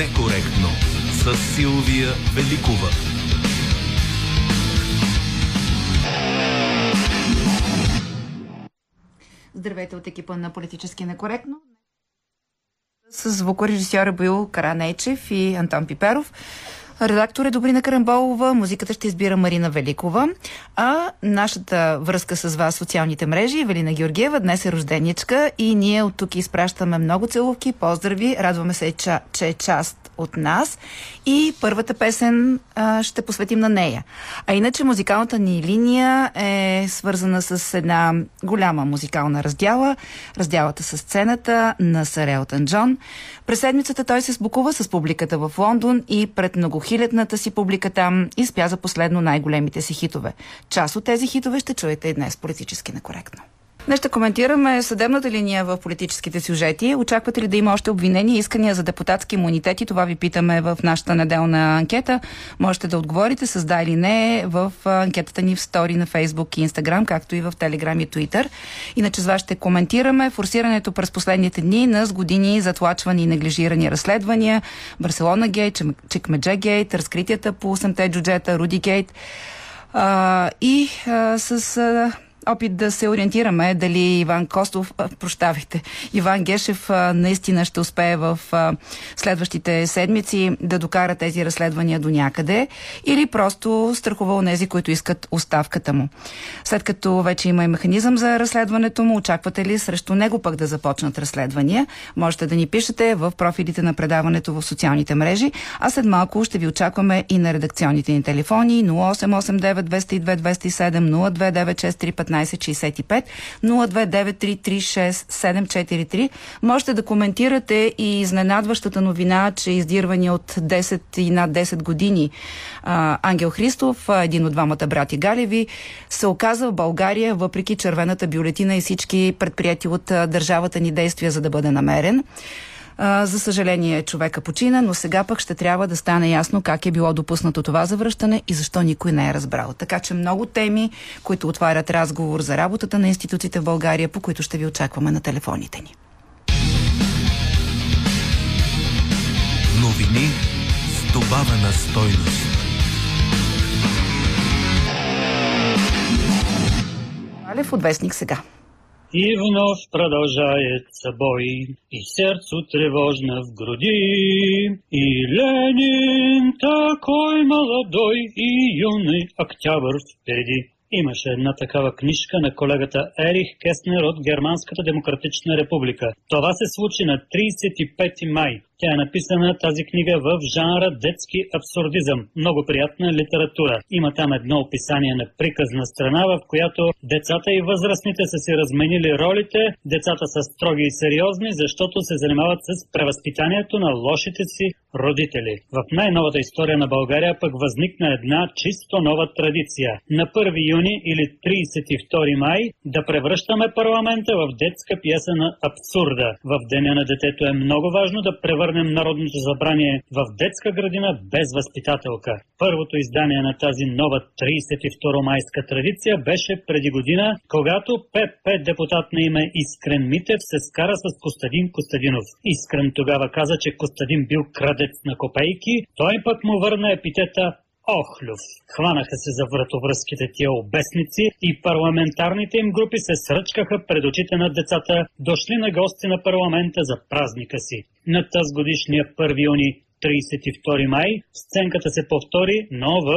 некоректно с Силвия Великова. Здравейте от екипа на Политически некоректно. С звукорежисьора бил Каранейчев и Антон Пиперов. Редактор е Добрина Карамболова, музиката ще избира Марина Великова, а нашата връзка с вас в социалните мрежи Евелина Георгиева днес е рожденичка и ние от тук изпращаме много целувки, поздрави, радваме се, че е част от нас. И първата песен а, ще посветим на нея. А иначе музикалната ни линия е свързана с една голяма музикална раздяла, раздялата с сцената на Сър Елтън Джон. През седмицата той се сбукува с публиката в Лондон и пред многохилядната си публика там изпя за последно най-големите си хитове. Част от тези хитове ще чуете и днес политически некоректно. Днес ще коментираме съдебната линия в политическите сюжети. Очаквате ли да има още обвинения и искания за депутатски имунитети? Това ви питаме в нашата неделна анкета. Можете да отговорите с да или не в анкетата ни в стори на Фейсбук и Инстаграм, както и в Телеграм и Твитър. Иначе с вас ще коментираме форсирането през последните дни на с години затлачвани и неглижирани разследвания, Барселона гейт, Чекмедже гейт, разкритията по 8-те джуджета, Руди гейт а, и а, с а, опит да се ориентираме дали Иван Костов, прощавайте, Иван Гешев наистина ще успее в следващите седмици да докара тези разследвания до някъде или просто страхува онези, които искат оставката му. След като вече има и механизъм за разследването му, очаквате ли срещу него пък да започнат разследвания? Можете да ни пишете в профилите на предаването в социалните мрежи, а след малко ще ви очакваме и на редакционните ни телефони 0889 202 207 02963 1565 029336743. Можете да коментирате и изненадващата новина, че издирвани от 10 и над 10 години а, Ангел Христов, един от двамата брати Галеви, се оказа в България въпреки червената бюлетина и всички предприяти от държавата ни действия, за да бъде намерен. А, за съжаление, човека почина, но сега пък ще трябва да стане ясно как е било допуснато това завръщане и защо никой не е разбрал. Така че много теми, които отварят разговор за работата на институциите в България, по които ще ви очакваме на телефоните ни. Новини с добавена стойност. Алев от Вестник сега. И вновь продолжается бой, и сердцу тревожно в груди. И Ленин такой молодой, и юный октябрь впереди. Имаше една такава книжка на колегата Ерих Кеснер от Германската демократична република. Това се случи на 35 май. Тя е написана тази книга в жанра детски абсурдизъм. Много приятна литература. Има там едно описание на приказна страна, в която децата и възрастните са си разменили ролите. Децата са строги и сериозни, защото се занимават с превъзпитанието на лошите си родители. В най-новата история на България пък възникна една чисто нова традиция. На 1 юни или 32 май да превръщаме парламента в детска пиеса на абсурда. В Деня на детето е много важно да превърнем Народното събрание в детска градина без възпитателка. Първото издание на тази нова 32 майска традиция беше преди година, когато ПП депутат на име Искрен Митев се скара с Костадин Костадинов. Искрен тогава каза, че Костадин бил крадец на копейки, той пък му върна епитета Охлюв. Хванаха се за вратовръзките тия обесници и парламентарните им групи се сръчкаха пред очите на децата, дошли на гости на парламента за празника си. На тази годишния 1 юни 32 май сценката се повтори, но в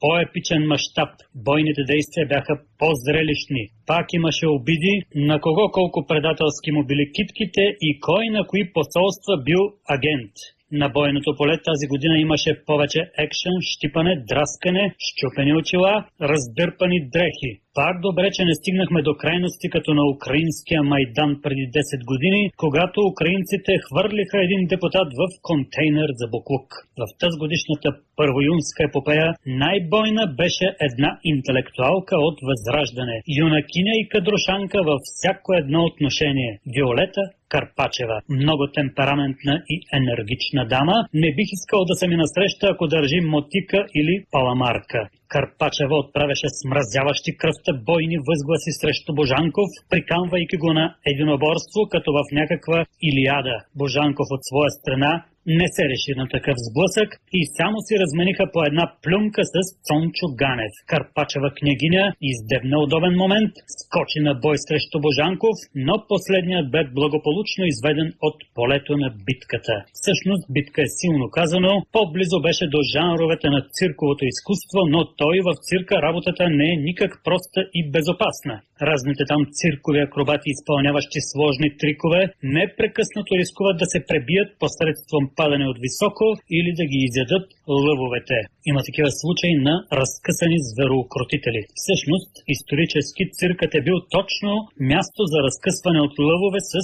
по-епичен мащаб. Бойните действия бяха по-зрелищни. Пак имаше обиди на кого колко предателски му били китките и кой на кои посолства бил агент. На бойното поле тази година имаше повече екшен, щипане, драскане, щупени очила, раздърпани дрехи. Пак добре, че не стигнахме до крайности като на украинския Майдан преди 10 години, когато украинците хвърлиха един депутат в контейнер за буклук. В тази годишната първоюнска епопея най-бойна беше една интелектуалка от Възраждане, юнакиня и кадрушанка във всяко едно отношение – Виолета Карпачева. Много темпераментна и енергична дама. Не бих искал да се ми насреща, ако държи мотика или паламарка. Карпачева отправяше смразяващи кръвта бойни възгласи срещу Божанков, приканвайки го на единоборство, като в някаква Илиада. Божанков от своя страна не се реши на такъв сблъсък и само си размениха по една плюнка с Цончо Ганев. Карпачева княгиня издебна удобен момент, скочи на бой срещу Божанков, но последният бе благополучно изведен от полето на битката. Всъщност битка е силно казано, по-близо беше до жанровете на цирковото изкуство, но той в цирка работата не е никак проста и безопасна. Разните там циркови акробати, изпълняващи сложни трикове, непрекъснато рискуват да се пребият посредством падане от високо или да ги изядат лъвовете. Има такива случаи на разкъсани звероукротители. Всъщност, исторически циркът е бил точно място за разкъсване от лъвове с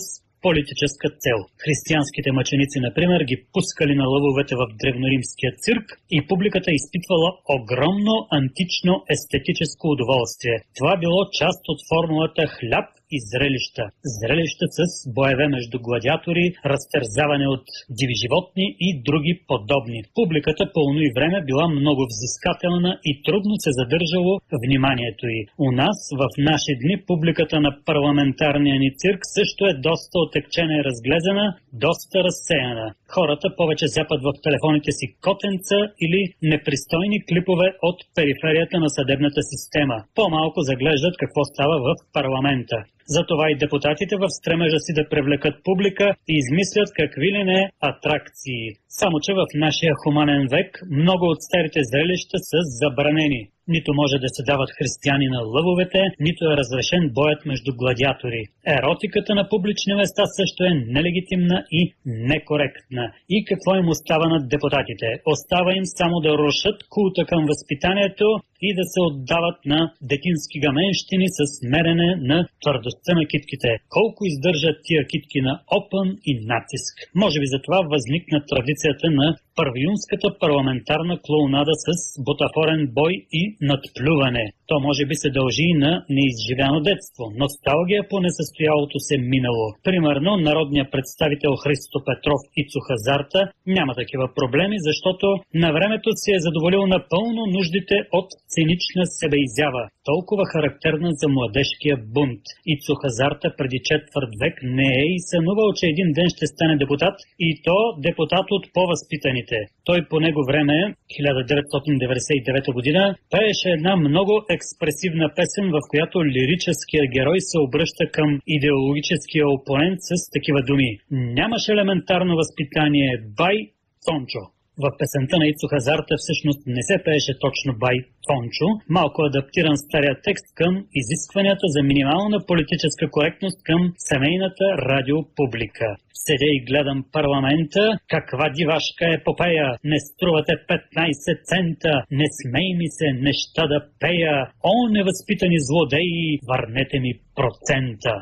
политическа цел. Християнските мъченици, например, ги пускали на лъвовете в древноримския цирк и публиката изпитвала огромно антично естетическо удоволствие. Това било част от формулата хляб и зрелища. Зрелища с боеве между гладиатори, разтързаване от диви животни и други подобни. Публиката пълно и време била много взискателна и трудно се задържало вниманието й. У нас, в наши дни, публиката на парламентарния ни цирк също е доста отекчена и разглезена, доста разсеяна. Хората повече зяпат в телефоните си котенца или непристойни клипове от периферията на съдебната система. По-малко заглеждат какво става в парламента. Затова и депутатите в стремежа си да привлекат публика и измислят какви ли не атракции. Само, че в нашия хуманен век много от старите зрелища са забранени. Нито може да се дават християни на лъвовете, нито е разрешен боят между гладиатори. Еротиката на публични места също е нелегитимна и некоректна. И какво им остава на депутатите? Остава им само да рушат култа към възпитанието и да се отдават на детински гаменщини с мерене на твърдостта на китките. Колко издържат тия китки на опън и натиск? Може би за това възникна традицията на първиюнската парламентарна клоунада с бутафорен бой и надплюване. То може би се дължи и на неизживяно детство, носталгия по несъстоялото се минало. Примерно, народният представител Христо Петров и Цухазарта няма такива проблеми, защото на времето си е задоволил напълно нуждите от цинична себеизява, толкова характерна за младежкия бунт. И Цухазарта преди четвърт век не е и сънувал, че един ден ще стане депутат и то депутат от по-възпитаните. Той по него време, 1999 година, пееше една много експресивна песен, в която лирическия герой се обръща към идеологическия опонент с такива думи. Нямаш елементарно възпитание, бай Цончо. В песента на Ицо Хазарта всъщност не се пееше точно бай Тончо, малко адаптиран стария текст към изискванията за минимална политическа коректност към семейната радиопублика. Седя и гледам парламента, каква дивашка е попея, не струвате 15 цента, не смей ми се неща да пея, о невъзпитани злодеи, върнете ми процента.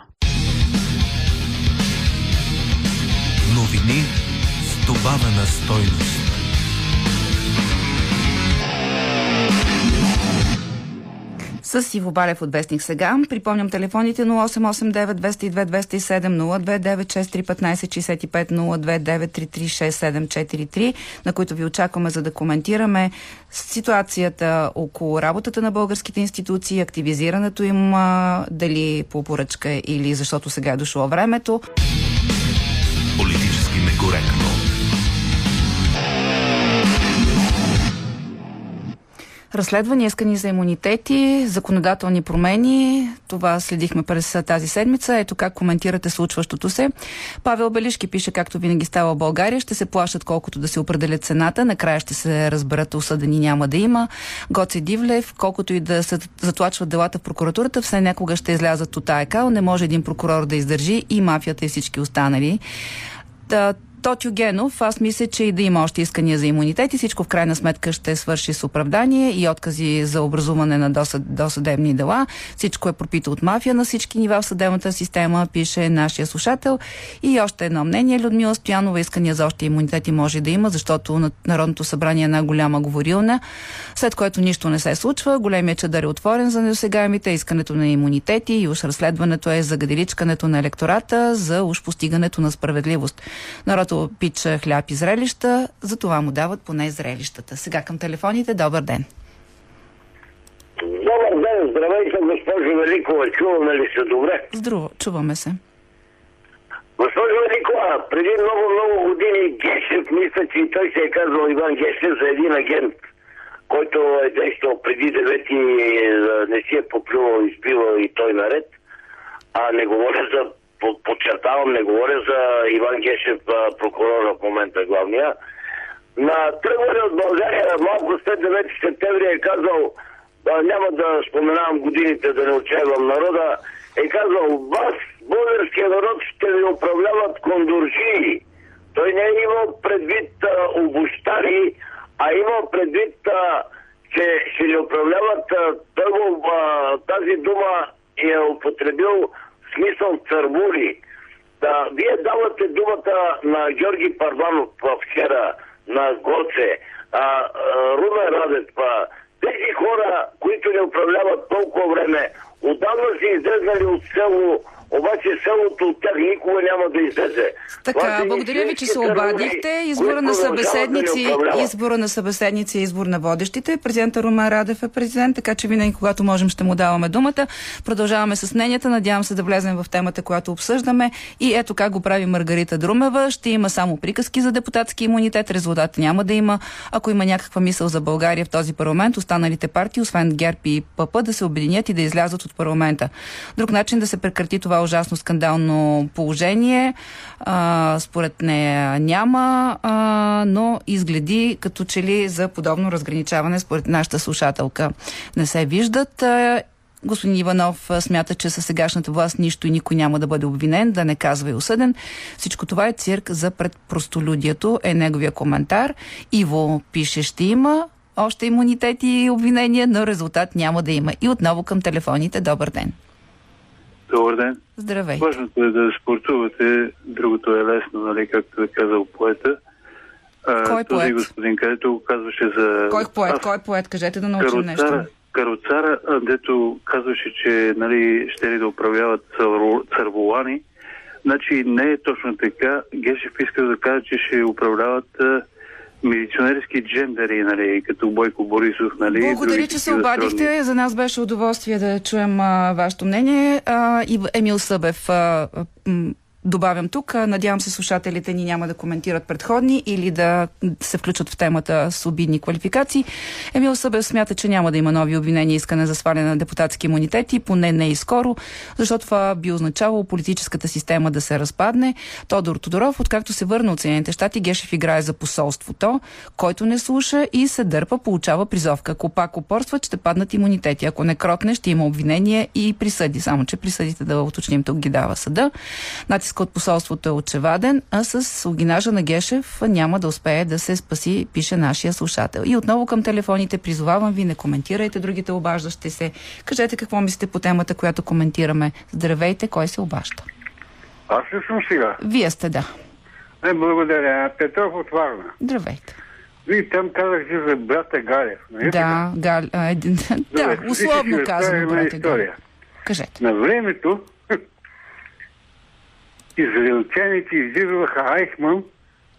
Новини с добавена стойност. С Иво Балев от Вестник сега. Припомням телефоните 0889 202 207 029 6315 65 на които ви очакваме за да коментираме ситуацията около работата на българските институции, активизирането им, дали по поръчка или защото сега е дошло времето. Политически некоректно. Разследвания, искани за имунитети, законодателни промени. Това следихме през тази седмица. Ето как коментирате случващото се. Павел Белишки пише, както винаги става в България, ще се плащат колкото да се определя цената. Накрая ще се разберат осъдени няма да има. Гоце Дивлев, колкото и да се затлачват делата в прокуратурата, все някога ще излязат от АЕКАЛ. Не може един прокурор да издържи и мафията и всички останали. Да, Тотю Генов, аз мисля, че и да има още искания за имунитет и всичко в крайна сметка ще свърши с оправдание и откази за образуване на досъд, досъдебни дела. Всичко е пропито от мафия на всички нива в съдебната система, пише нашия слушател. И още едно мнение, Людмила Стоянова, искания за още имунитети може да има, защото на Народното събрание е една голяма говорилна, след което нищо не се случва. Големият чадър е отворен за недосегаемите, искането на имунитети и уж разследването е за гаделичкането на електората, за уж постигането на справедливост. Народ който пича хляб и зрелища, за това му дават поне зрелищата. Сега към телефоните. Добър ден. Добър ден, здравейте, госпожо Великова. Чуваме ли се добре? Здраво, чуваме се. Госпожо Никола, преди много-много години Гешев, мисля, че и той се е казвал Иван Гешев за един агент, който е действал преди 9 не си е поплювал, изпивал и той наред. А не говоря за, подчертавам, не говоря за Иван Гешев, прокурора в момента главния. На тръгване от България малко след 9 септември е казал, няма да споменавам годините, да не отчаявам народа, е казал, вас, българския народ, ще ви управляват кондоржии. Той не е имал предвид а, обощари, а имал предвид, а, че ще ни управляват а, първо а, тази дума е употребил смисъл цървури. Да, вие давате думата на Георги Парванов вчера, на Гоце, а, а, Румен Радев, тези хора, които не управляват толкова време, отдавна си излезнали от село обаче селото от тях никога няма да излезе. Така, благодаря ви, че се обадихте. Избора на събеседници, избора на събеседници е избор на водещите. Президента Румен Радев е президент, така че винаги, когато можем, ще му даваме думата. Продължаваме с мненията. Надявам се да влезем в темата, която обсъждаме. И ето как го прави Маргарита Друмева. Ще има само приказки за депутатски имунитет. Резултат няма да има. Ако има някаква мисъл за България в този парламент, останалите партии, освен ГЕРБ и ПП, да се обединят и да излязат от парламента. Друг начин да се прекрати това ужасно скандално положение. А, според нея няма, а, но изгледи като че ли за подобно разграничаване според нашата слушателка не се виждат. Господин Иванов смята, че със сегашната власт нищо и никой няма да бъде обвинен, да не казва и осъден. Всичко това е цирк за предпростолюдието, е неговия коментар. Иво пише, ще има още имунитети и обвинения, но резултат няма да има. И отново към телефоните. Добър ден. Добър ден. Здравей. Важното е да спортувате, другото е лесно, нали, както е казал поета. Кой този поет? господин, където казваше за... Кой поет? Аз... Кой поет? Кажете да научим нещо. Кароцара, дето казваше, че нали, ще ли да управляват църволани. Значи не е точно така. Гешев иска да каже, че ще управляват милиционерски джендери, нали, като Бойко Борисов. Нали, Благодаря, че се обадихте. За нас беше удоволствие да чуем а, вашето мнение. А, и Емил Събев а, добавям тук. Надявам се слушателите ни няма да коментират предходни или да се включат в темата с обидни квалификации. Емил Събев смята, че няма да има нови обвинения и искане за сваляне на депутатски имунитети, поне не и скоро, защото това би означавало политическата система да се разпадне. Тодор Тодоров, откакто се върна от Съединените щати, Гешев играе за посолството, който не слуша и се дърпа, получава призовка. Ако пак опорстват, ще паднат имунитети. Ако не кротне, ще има обвинение и присъди. Само, че присъдите да уточним тук ги дава съда натиска от посолството е очеваден, а с огинажа на Гешев няма да успее да се спаси, пише нашия слушател. И отново към телефоните призовавам ви, не коментирайте другите обаждащи се. Кажете какво мислите по темата, която коментираме. Здравейте, кой се обажда? Аз ли съм сега? Вие сте, да. Не, благодаря. Петров от Варна. Здравейте. Вие там казахте за брата Галев. Не да, Гал... да, условно казвам брата Галев. Кажете. На времето израелтяните издирваха Айхман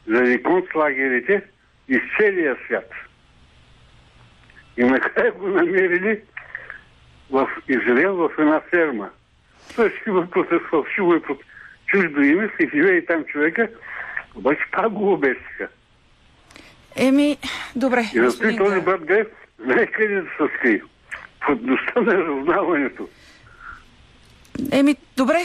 заради концлагерите из целия свят. И накрая го намерили в Израел в една ферма. Той има под фалшиво и под чуждо име, си живее там човека, обаче пак го обесиха. Еми, добре. И за този брат Греф знае къде да се скрие. Под на разузнаването. Еми, добре,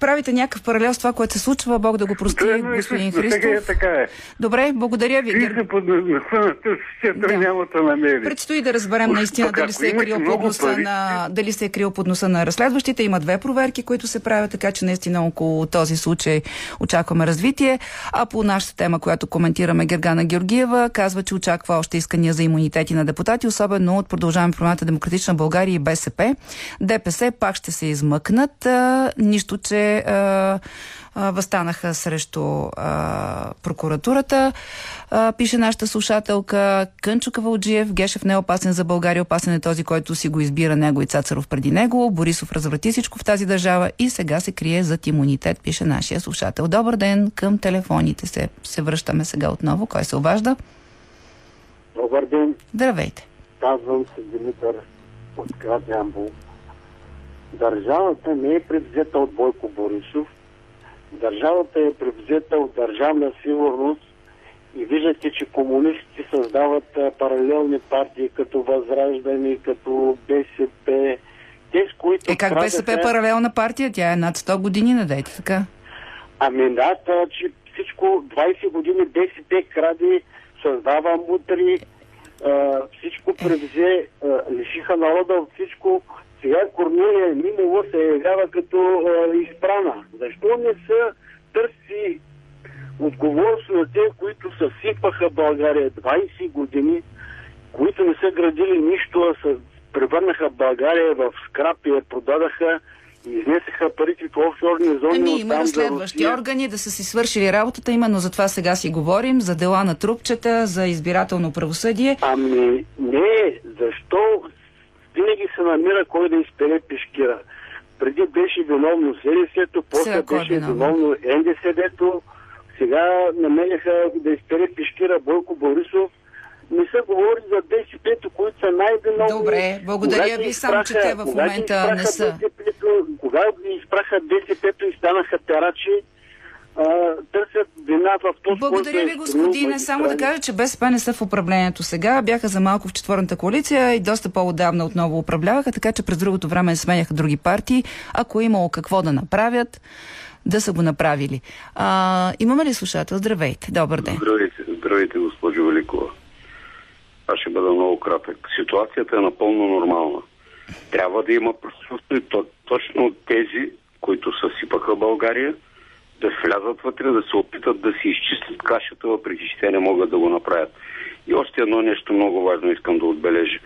правите някакъв паралел с това, което се случва. Бог да го прости, е, господин Христов. Така е, така е. Добре, благодаря ви. Се под да. няма да намери. Предстои да разберем наистина дали се, е крил под носа на, дали се е крил под носа на разследващите. Има две проверки, които се правят, така че наистина около този случай очакваме развитие. А по нашата тема, която коментираме Гергана Георгиева, казва, че очаква още искания за имунитети на депутати, особено от продължаваме промяната Демократична България и БСП. ДПС пак ще се измъкнат нищо, че а, а, възстанаха срещу а, прокуратурата. А, пише нашата слушателка Кънчо Кавалджиев. Гешев не е опасен за България, опасен е този, който си го избира него и Цацаров преди него. Борисов разврати всичко в тази държава и сега се крие за имунитет, пише нашия слушател. Добър ден, към телефоните се, се връщаме сега отново. Кой се обажда? Добър ден. Здравейте. Казвам се Димитър от град Ямбул. Държавата не е предвзета от Бойко Борисов, Държавата е превзета от държавна сигурност и виждате, че комунистите създават паралелни партии, като Възраждане, като БСП. Те, с които Е как страдаха- БСП е паралелна партия? Тя е над 100 години, надейте така. Ами да, че всичко 20 години БСП кради, създава мутри, а, всичко превзе, а, лишиха народа от всичко. Сега Корнелия Нинова се явява като а, изпрана. Защо не са търси отговорност на те, които съсипаха България 20 години, които не са градили нищо, а са превърнаха България в скрап и я продадаха и изнесеха парите в офшорни зони. Ами има разследващи Русия. органи да са си свършили работата, именно за това сега си говорим, за дела на трупчета, за избирателно правосъдие. Ами не, се намира кой да изпере пешкира? Преди беше виновно СДС-то, после Сега е беше виновно НДСД-то, сега намеряха да изпере пешкира Бойко Борисов. Не се говори за БСП-то, които са най-виновни. Добре, благодаря ви, само че те в момента не са. БСП-то, кога ги изпраха БСП-то и станаха терачи, търсят вина в този, Благодаря който ви, е господине. Само да кажа, че БСП не са в управлението сега. Бяха за малко в четвърната коалиция и доста по-отдавна отново управляваха, така че през другото време сменяха други партии. Ако е имало какво да направят, да са го направили. А, имаме ли слушател? Здравейте. Добър ден. Здравейте, здравейте, госпожо Великова. Аз ще бъда много кратък. Ситуацията е напълно нормална. Трябва да има то, точно тези, които съсипаха България, да влязат вътре, да се опитат да си изчистят кашата, въпреки че те не могат да го направят. И още едно нещо много важно искам да отбележа.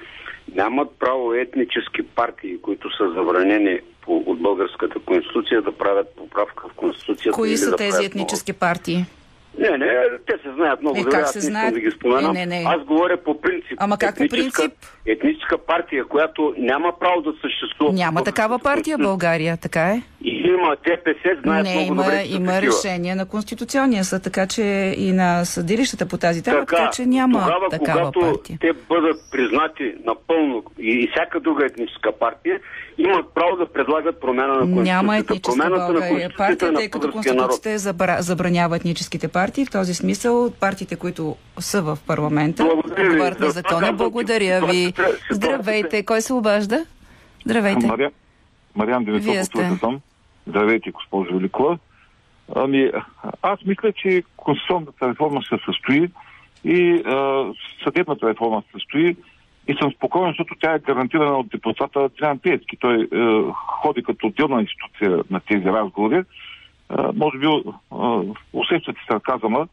Нямат право етнически партии, които са забранени по, от българската конституция, да правят поправка в конституцията. Кои са да тези етнически партии? Не, не, те се знаят много добре, аз не искам да ги споменам. Е, не, не. Аз говоря по принцип. Ама как по принцип? Етническа партия, която няма право да съществува. Няма в такава партия в. България, така е? И има ДПС, знаят Не, много има, добре, има такива. решение на Конституционния съд, така че и на съдилищата по тази тема, така, Така, че няма тогава, такава когато партия. те бъдат признати напълно и, и всяка друга етническа партия, имат право да предлагат промяна на Конституцията. Няма етническа Промяната България партия, е на тъй като българския народ. Конституцията е забра... забранява етническите партии. В този смисъл партиите, които са в парламента, отговарят на закона. Благодаря ви. Здравейте. Кой се обажда? Здравейте. Мария, Мариан Димитров съм. Здравейте, госпожо Великова. Ами, аз мисля, че конституционната реформа се състои и а, съдебната реформа се състои и съм спокоен, защото тя е гарантирана от депутата Триан Пиецки. Той е, ходи като отделна институция на тези разговори. А, може би а, усещате сарказъма.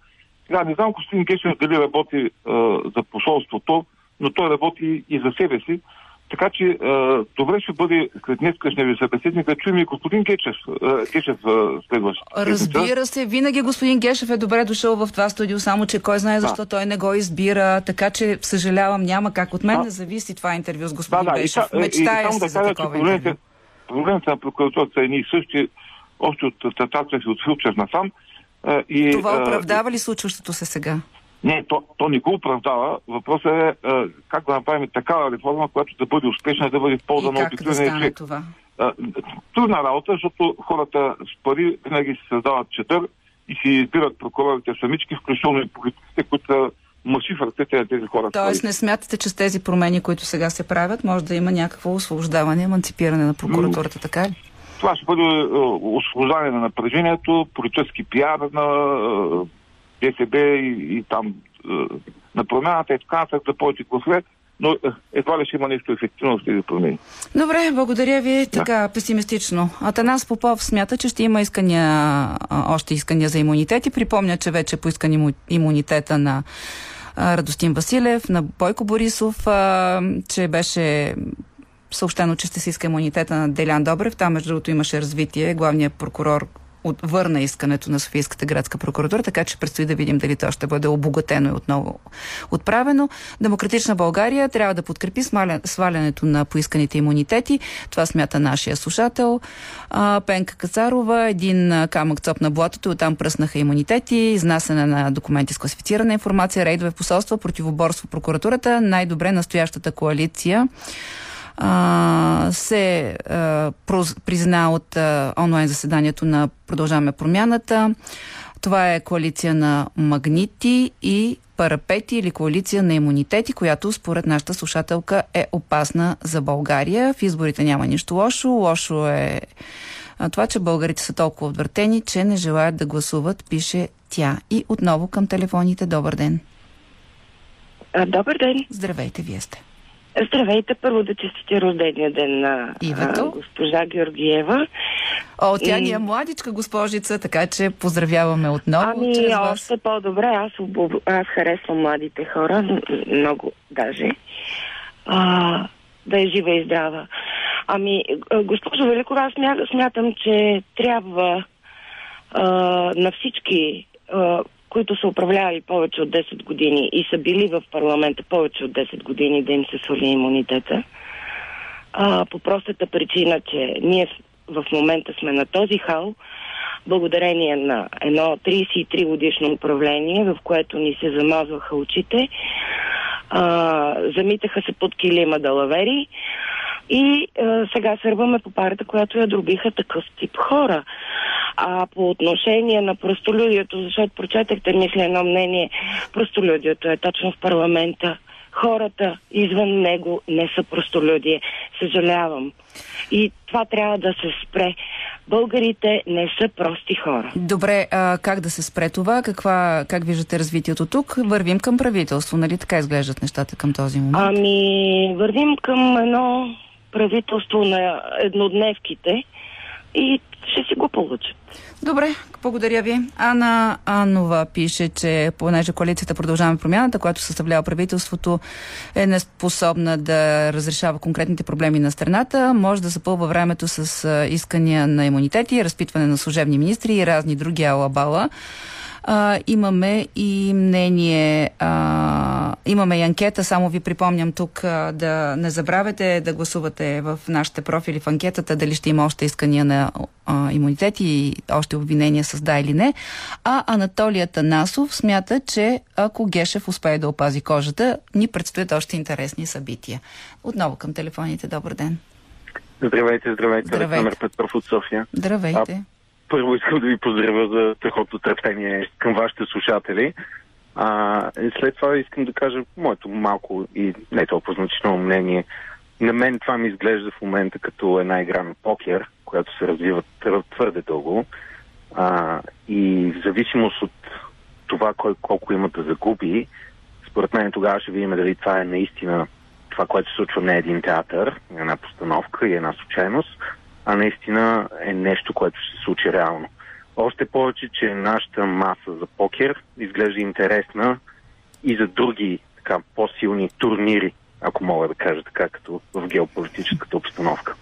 Сега не знам господин Гешев дали работи а, за посолството, но той работи и за себе си. Така че а, добре ще бъде след днескашния ви събеседник да чуем и господин Гечев, а, Гешев а, следващ. Разбира се, винаги господин Гешев е добре дошъл в това студио, само че кой знае защо той не го избира, така че съжалявам, няма как от мен Да. да зависи това интервю с Да, господин да, и, Гешев. и, и Мечтая само се да за кажа, че такова проблемите, проблемите на прокуратурата са едни и същи, още от Татарчев и от Филчев насам. И, Това оправдава ли случващото се сега? Не, то, то не го оправдава. Въпросът е а, как да направим такава реформа, която да бъде успешна и да бъде в полза на да обикновения стане човек. това? А, трудна работа, защото хората с пари винаги си създават четър и си избират прокурорите самички, включително и политиците, които са мъжи в ръцете на тези хора. Тоест не смятате, че с тези промени, които сега се правят, може да има някакво освобождаване, еманципиране на прокуратурата, така ли? Това ще бъде а, освобождаване на напрежението, политически пиар на ДСБ и, и там а, на промяната и така нататък за повече гласове, но а, едва ли ще има нещо ефективно с тези промени. Добре, благодаря ви. Така, песимистично. Атанас Попов смята, че ще има искания, а, още искания за имунитет и припомня, че вече е поискан иму- имунитета на а, Радостин Василев, на Бойко Борисов, а, че беше съобщено, че ще се иска имунитета на Делян Добрев. Там, между другото, имаше развитие. Главният прокурор върна искането на Софийската градска прокуратура, така че предстои да видим дали то ще бъде обогатено и отново отправено. Демократична България трябва да подкрепи свалянето на поисканите имунитети. Това смята нашия слушател. Пенка Кацарова, един камък цоп на блатото оттам пръснаха имунитети, изнасяне на документи с класифицирана информация, рейдове в посолства, противоборство прокуратурата, най-добре настоящата коалиция а, се а, призна от а, онлайн заседанието на Продължаваме промяната. Това е коалиция на магнити и парапети или коалиция на имунитети, която според нашата слушателка е опасна за България. В изборите няма нищо лошо. Лошо е това, че българите са толкова отвъртени, че не желаят да гласуват, пише тя. И отново към телефоните. Добър ден. Добър ден. Здравейте, вие сте. Здравейте. Първо да честите рождения ден на Ивето. а, госпожа Георгиева. О, тя ни е младичка госпожица, така че поздравяваме отново Ами, чрез вас. още по-добре. Аз, обоб... аз харесвам младите хора. Много даже. А, да е жива и здрава. Ами, госпожо Великова, аз смя... смятам, че трябва а, на всички, а, които са управлявали повече от 10 години и са били в парламента повече от 10 години, да им се свали имунитета. А, по простата причина, че ние в- момента сме на този хал, благодарение на едно 33 годишно управление, в което ни се замазваха очите, а, замитаха се под килима далавери и а, сега сърваме по парата, която я дробиха такъв тип хора. А по отношение на простолюдието, защото прочетахте, мисля, едно мнение, простолюдието е точно в парламента. Хората извън него не са простолюдие. Съжалявам. И това трябва да се спре. Българите не са прости хора. Добре, а как да се спре това? Каква, как виждате развитието тук? Вървим към правителство, нали така изглеждат нещата към този момент? Ами, вървим към едно правителство на еднодневките и ще си го получат. Добре, благодаря ви. Ана Анова пише, че понеже коалицията Продължаваме промяната, която съставлява правителството, е неспособна да разрешава конкретните проблеми на страната, може да запълва времето с искания на имунитети, разпитване на служебни министри и разни други алабала. А, имаме и мнение, а, имаме и анкета, само ви припомням тук а, да не забравяте да гласувате в нашите профили в анкетата дали ще има още искания на а, имунитети и още обвинения с да или не. А Анатолия Танасов смята, че ако Гешев успее да опази кожата, ни предстоят още интересни събития. Отново към телефоните. Добър ден. Здравейте, здравейте. Здравейте. Александър Петров от София. Здравейте. Първо искам да ви поздравя за страхотно търпение към вашите слушатели. А, след това искам да кажа моето малко и не толкова значително мнение. На мен това ми изглежда в момента като една игра на покер, която се развива твър- твърде дълго. А, и в зависимост от това кой колко има да загуби, според мен тогава ще видим дали това е наистина това, което се случва не е един театър, една постановка и една случайност, а наистина е нещо, което ще се случи реално. Още повече, че нашата маса за покер изглежда интересна и за други така по-силни турнири, ако мога да кажа така, като в геополитическата обстановка.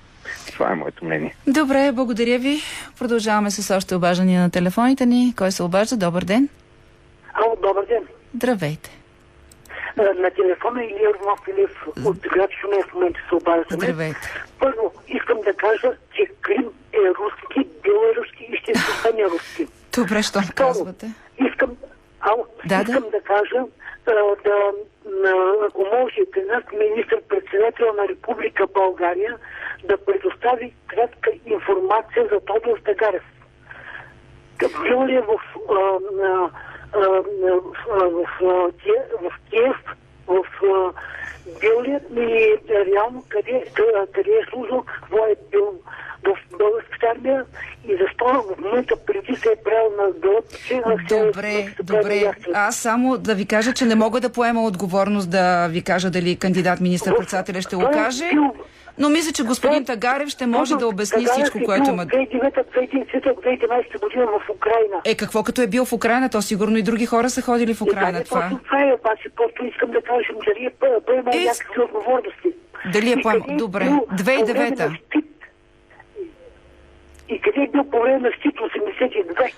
Това е моето мнение. Добре, благодаря ви. Продължаваме с още обаждания на телефоните ни. Кой се обажда? Добър ден. Ало, добър ден. Здравейте. На телефона Илия Ромов Илиев от град Шумен в момента се. Здравейте. Първо, искам да кажа, че Крим е руски, белоруски и ще се остане руски. Добре, що казвате? Искам, ало, Да, искам да, кажа, а, да, на, ако може, при нас министър-председател на Република България да предостави кратка информация за Тодор Тагарев. Бил ли е в, а, в, в, в Киев, в бил е и реално къде, къ- къде е служил, какво е бил в българската армия и защо в момента преди се е правил на гълъбче. Добре, добре. Аз само да ви кажа, че не мога да поема отговорност да ви кажа дали кандидат министър-председателя ще го каже. Но мисля, че господин Тагарев ще може да обясни всичко, което има. 2009-2011 година в Украина. Е, какво като е бил в Украина? То сигурно и други хора са ходили в Украина. Да, Това. това е, обаче просто искам да кажем, дали е по- поема Е, някакви отговорности. Дали е поема? е Добре. бил по време 2009-та. на щит? И къде е бил по време на щит 82?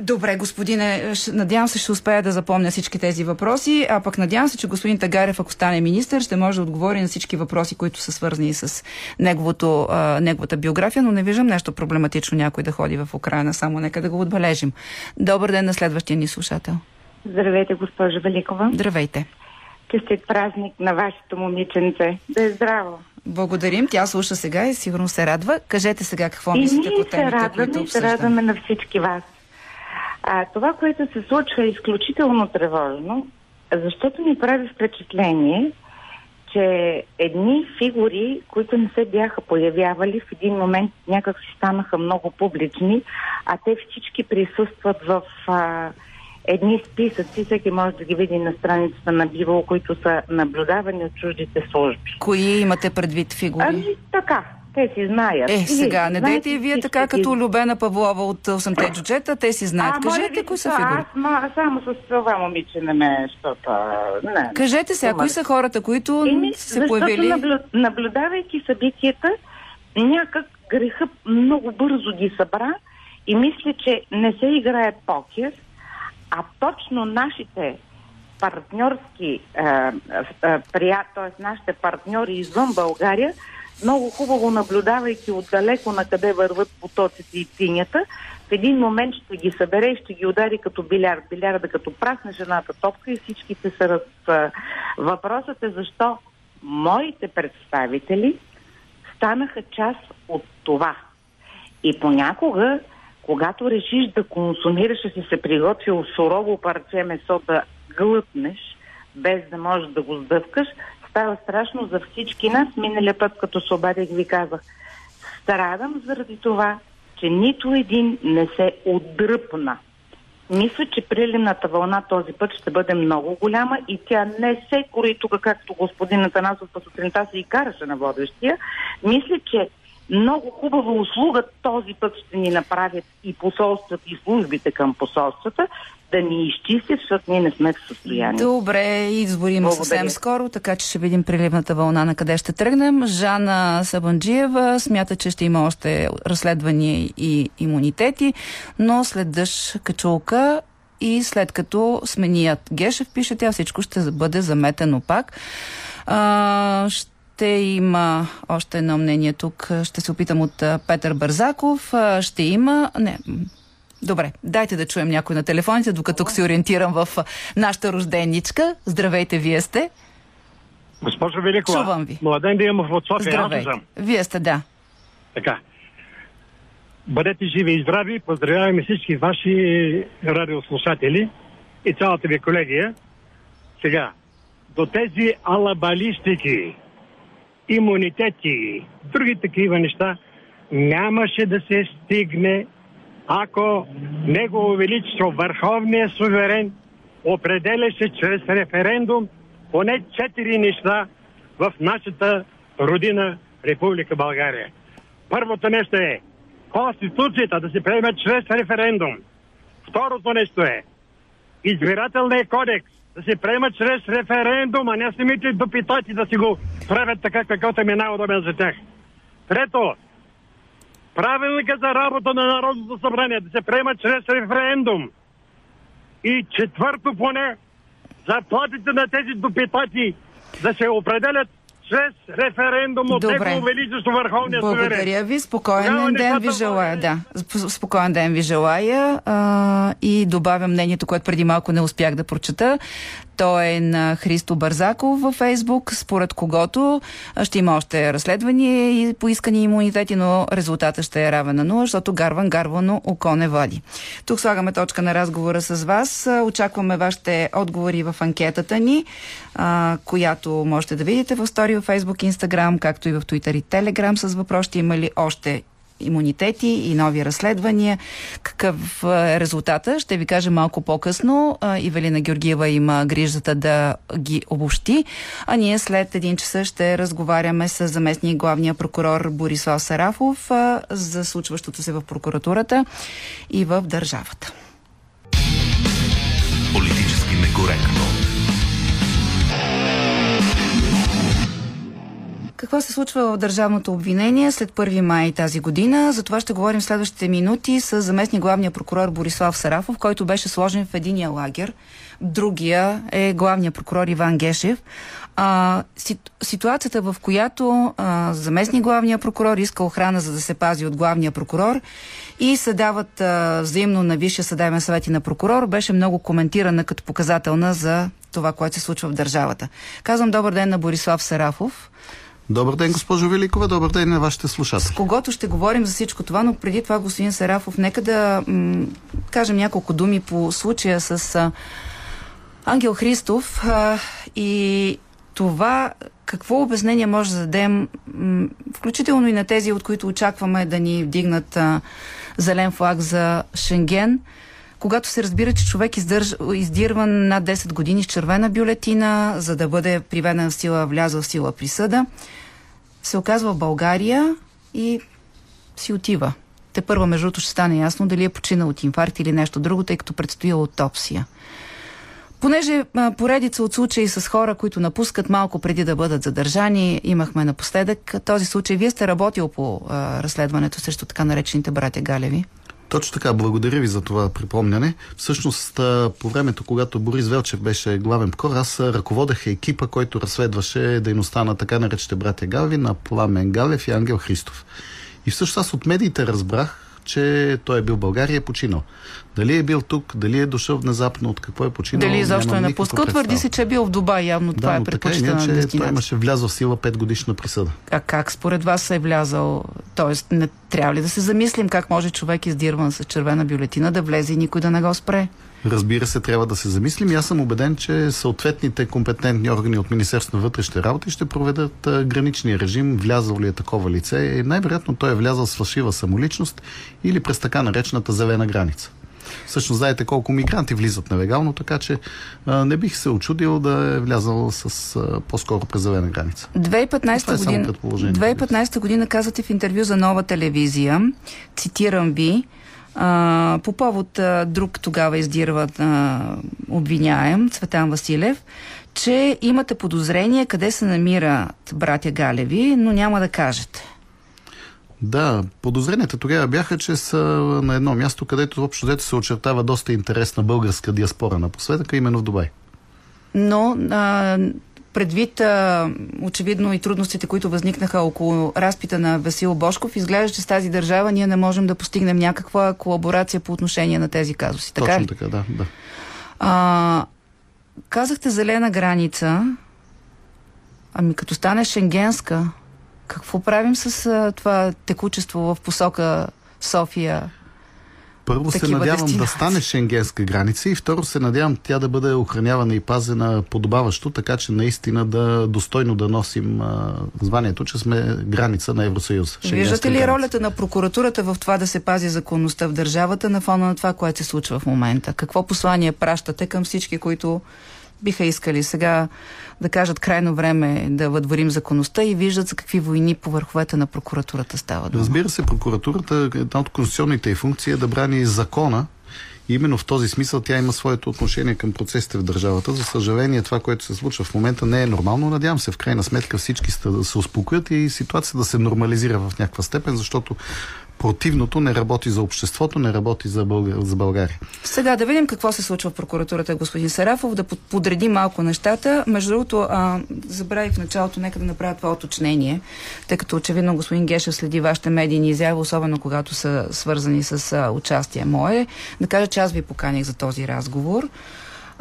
Добре, господине, надявам се, ще успея да запомня всички тези въпроси, а пък надявам се, че господин Тагарев, ако стане министър, ще може да отговори на всички въпроси, които са свързани с неговото, а, неговата биография, но не виждам нещо проблематично някой да ходи в Украина, само нека да го отбележим. Добър ден на следващия ни слушател. Здравейте, госпожо Великова. Здравейте. Честит празник на вашето момиченце. Да е здраво. Благодарим. Тя слуша сега и сигурно се радва. Кажете сега какво И мислите по темите, радваме които и се обсъждаме. радваме на всички вас. А, това, което се случва е изключително тревожно, защото ми прави впечатление, че едни фигури, които не се бяха появявали, в един момент някак си станаха много публични, а те всички присъстват в а, едни списъци, всеки може да ги види на страницата на Биво, които са наблюдавани от чуждите служби. Кои имате предвид фигури? Ами така, те си знаят. Е, Или сега, не дайте и вие така, като Любена Павлова от 8-те джуджета, те си знаят. А, Кажете, кои са фигури. Аз ма, само с това момиче не ме, защото... Не, Кажете сега, кои са хората, които Еми, са се появили? наблю... наблюдавайки събитията, някак греха много бързо ги събра и мисля, че не се играе покер, а точно нашите партньорски е, е, прия... т.е. нашите партньори извън България, много хубаво наблюдавайки отдалеко на къде върват потоците и тинята, в един момент ще ги събере и ще ги удари като билярд. Билярда като праснеш едната топка и всичките са раз... а, Въпросът е защо моите представители станаха част от това. И понякога, когато решиш да консумираш, и си се приготвил сурово парче месо да глътнеш, без да можеш да го сдъвкаш, става страшно за всички нас. Миналия път, като се обадих, ви казах, страдам заради това, че нито един не се отдръпна. Мисля, че приливната вълна този път ще бъде много голяма и тя не се кори тук, както господин Атанасов по сутринта се и караше на водещия. Мисля, че много хубава услуга този път ще ни направят и посолствата, и службите към посолствата, да ни изчистят, защото ние не сме в състояние. Добре, избори има съвсем скоро, така че ще видим приливната вълна на къде ще тръгнем. Жана Сабанджиева смята, че ще има още разследвания и имунитети, но след дъжд качулка и след като сменият Гешев, пише тя, всичко ще бъде заметено пак. А, ще има още едно мнение тук. Ще се опитам от Петър Бързаков. Ще има... Не, Добре, дайте да чуем някой на телефоните, докато се ориентирам в нашата рожденничка. Здравейте, вие сте. Госпожо Великова, Чувам ви. младен да имам от София. Съм. Вие сте, да. Така. Бъдете живи и здрави. Поздравяваме всички ваши радиослушатели и цялата ви колегия. Сега, до тези алабалистики, имунитети, други такива неща, нямаше да се стигне, ако Негово Величество, Върховният суверен, определяше чрез референдум поне четири неща в нашата родина Република България. Първото нещо е Конституцията да се приеме чрез референдум. Второто нещо е избирателният кодекс да се приема чрез референдум, а не самите допитати да си го правят така, каквото ми е най-удобен за тях. Трето, правилника за работа на Народното събрание да се приема чрез референдум. И четвърто поне, заплатите на тези допитати да се определят чрез референдум от Добре. Негово Величество Върховния суверен. Благодаря ви. Спокоен Тогава ден ви желая. Да, Сп- спокоен ден ви желая. А, и добавям мнението, което преди малко не успях да прочета. То е на Христо Бързаков във Фейсбук, според когото ще има още разследвания и поискани имунитети, но резултата ще е равен на нула, защото гарван гарвано око не вади. Тук слагаме точка на разговора с вас. Очакваме вашите отговори в анкетата ни, която можете да видите в стори в Фейсбук, Инстаграм, както и в Twitter и Телеграм с въпрос. Ще има ли още имунитети и нови разследвания. Какъв е резултата? Ще ви кажа малко по-късно. Ивелина Георгиева има грижата да ги обобщи, а ние след един часа ще разговаряме с заместник главния прокурор Борислав Сарафов за случващото се в прокуратурата и в държавата. Политически некоректно. Какво се случва в държавното обвинение след 1 май тази година? За това ще говорим следващите минути с заместник главния прокурор Борислав Сарафов, който беше сложен в единия лагер. Другия е главния прокурор Иван Гешев. А, сит, ситуацията, в която а, заместник главния прокурор иска охрана, за да се пази от главния прокурор и се дават а, взаимно на Висшия съдебен съвет и на прокурор, беше много коментирана като показателна за това, което се случва в държавата. Казвам добър ден на Борислав Сарафов. Добър ден, госпожо Великова. Добър ден на вашите слушатели. С когото ще говорим за всичко това, но преди това, господин Сарафов, нека да м- кажем няколко думи по случая с а, Ангел Христов а, и това какво обяснение може да дадем, м- включително и на тези, от които очакваме да ни вдигнат а, зелен флаг за Шенген, когато се разбира, че човек издърж, издирван над 10 години с червена бюлетина, за да бъде приведен в сила, влязъл в сила присъда, се оказва в България и си отива. Те първа, между другото, ще стане ясно дали е починал от инфаркт или нещо друго, тъй като предстои аутопсия. Понеже а, поредица от случаи с хора, които напускат малко преди да бъдат задържани, имахме напоследък този случай. Вие сте работил по а, разследването срещу така наречените братя Галеви. Точно така, благодаря ви за това припомняне. Всъщност, по времето, когато Борис Велчев беше главен прокурор, аз ръководех екипа, който разследваше дейността на така наречените братя Галеви, на Пламен Галев и Ангел Христов. И всъщност аз от медиите разбрах, че той е бил в България и е починал. Дали е бил тук, дали е дошъл внезапно, от какво е починал. Дали защо е напускал, твърди се, че е бил в Дубай, явно да, това е предпочитана предпочитана че дестинация. той имаше влязъл в сила 5 годишна присъда. А как според вас е влязал? Тоест, не трябва ли да се замислим как може човек издирван с червена бюлетина да влезе и никой да не го спре? Разбира се, трябва да се замислим и аз съм убеден, че съответните компетентни органи от Министерството на вътрешните работи ще проведат граничния режим, влязъл ли е такова лице. И най-вероятно той е влязъл с фалшива самоличност или през така наречената зелена граница. Всъщност знаете колко мигранти влизат нелегално, така че а, не бих се очудил да е влязал с а, по-скоро през зелена граница. 2015 Това е година, предположение. 2015 година казвате в интервю за нова телевизия, цитирам ви, а, по повод а, друг тогава издирва а, обвиняем, Цветан Василев, че имате подозрение къде се намират братя Галеви, но няма да кажете. Да, подозренията тогава бяха, че са на едно място, където общо взето се очертава доста интересна българска диаспора напоследък, а именно в Дубай. Но а, предвид а, очевидно и трудностите, които възникнаха около разпита на Васил Бошков, изглежда, че с тази държава ние не можем да постигнем някаква колаборация по отношение на тези казуси. Така Точно ли? така, да. да. А, казахте зелена граница. Ами като стане шенгенска, какво правим с а, това текучество в посока София? Първо се надявам да стане шенгенска граница и второ се надявам тя да бъде охранявана и пазена подобаващо, така че наистина да достойно да носим а, званието, че сме граница на Евросъюз. Виждате ли ролята на прокуратурата в това да се пази законността в държавата на фона на това, което се случва в момента? Какво послание пращате към всички, които биха искали сега да кажат крайно време е да въдворим законността и виждат за какви войни по върховете на прокуратурата става дума? Разбира се, прокуратурата, една от конституционните й функции е да брани закона. И именно в този смисъл тя има своето отношение към процесите в държавата. За съжаление, това, което се случва в момента, не е нормално. Надявам се, в крайна сметка всички да се успокоят и ситуацията да се нормализира в някаква степен, защото противното не работи за обществото, не работи за, Българ... за България. Сега да видим какво се случва в прокуратурата, господин Сарафов, да под- подреди малко нещата. Между другото, а, забравих в началото, нека да направя това уточнение, тъй като очевидно господин Гешев следи вашите медийни изяви, особено когато са свързани с а, участие мое. Да кажа, че аз ви поканих за този разговор.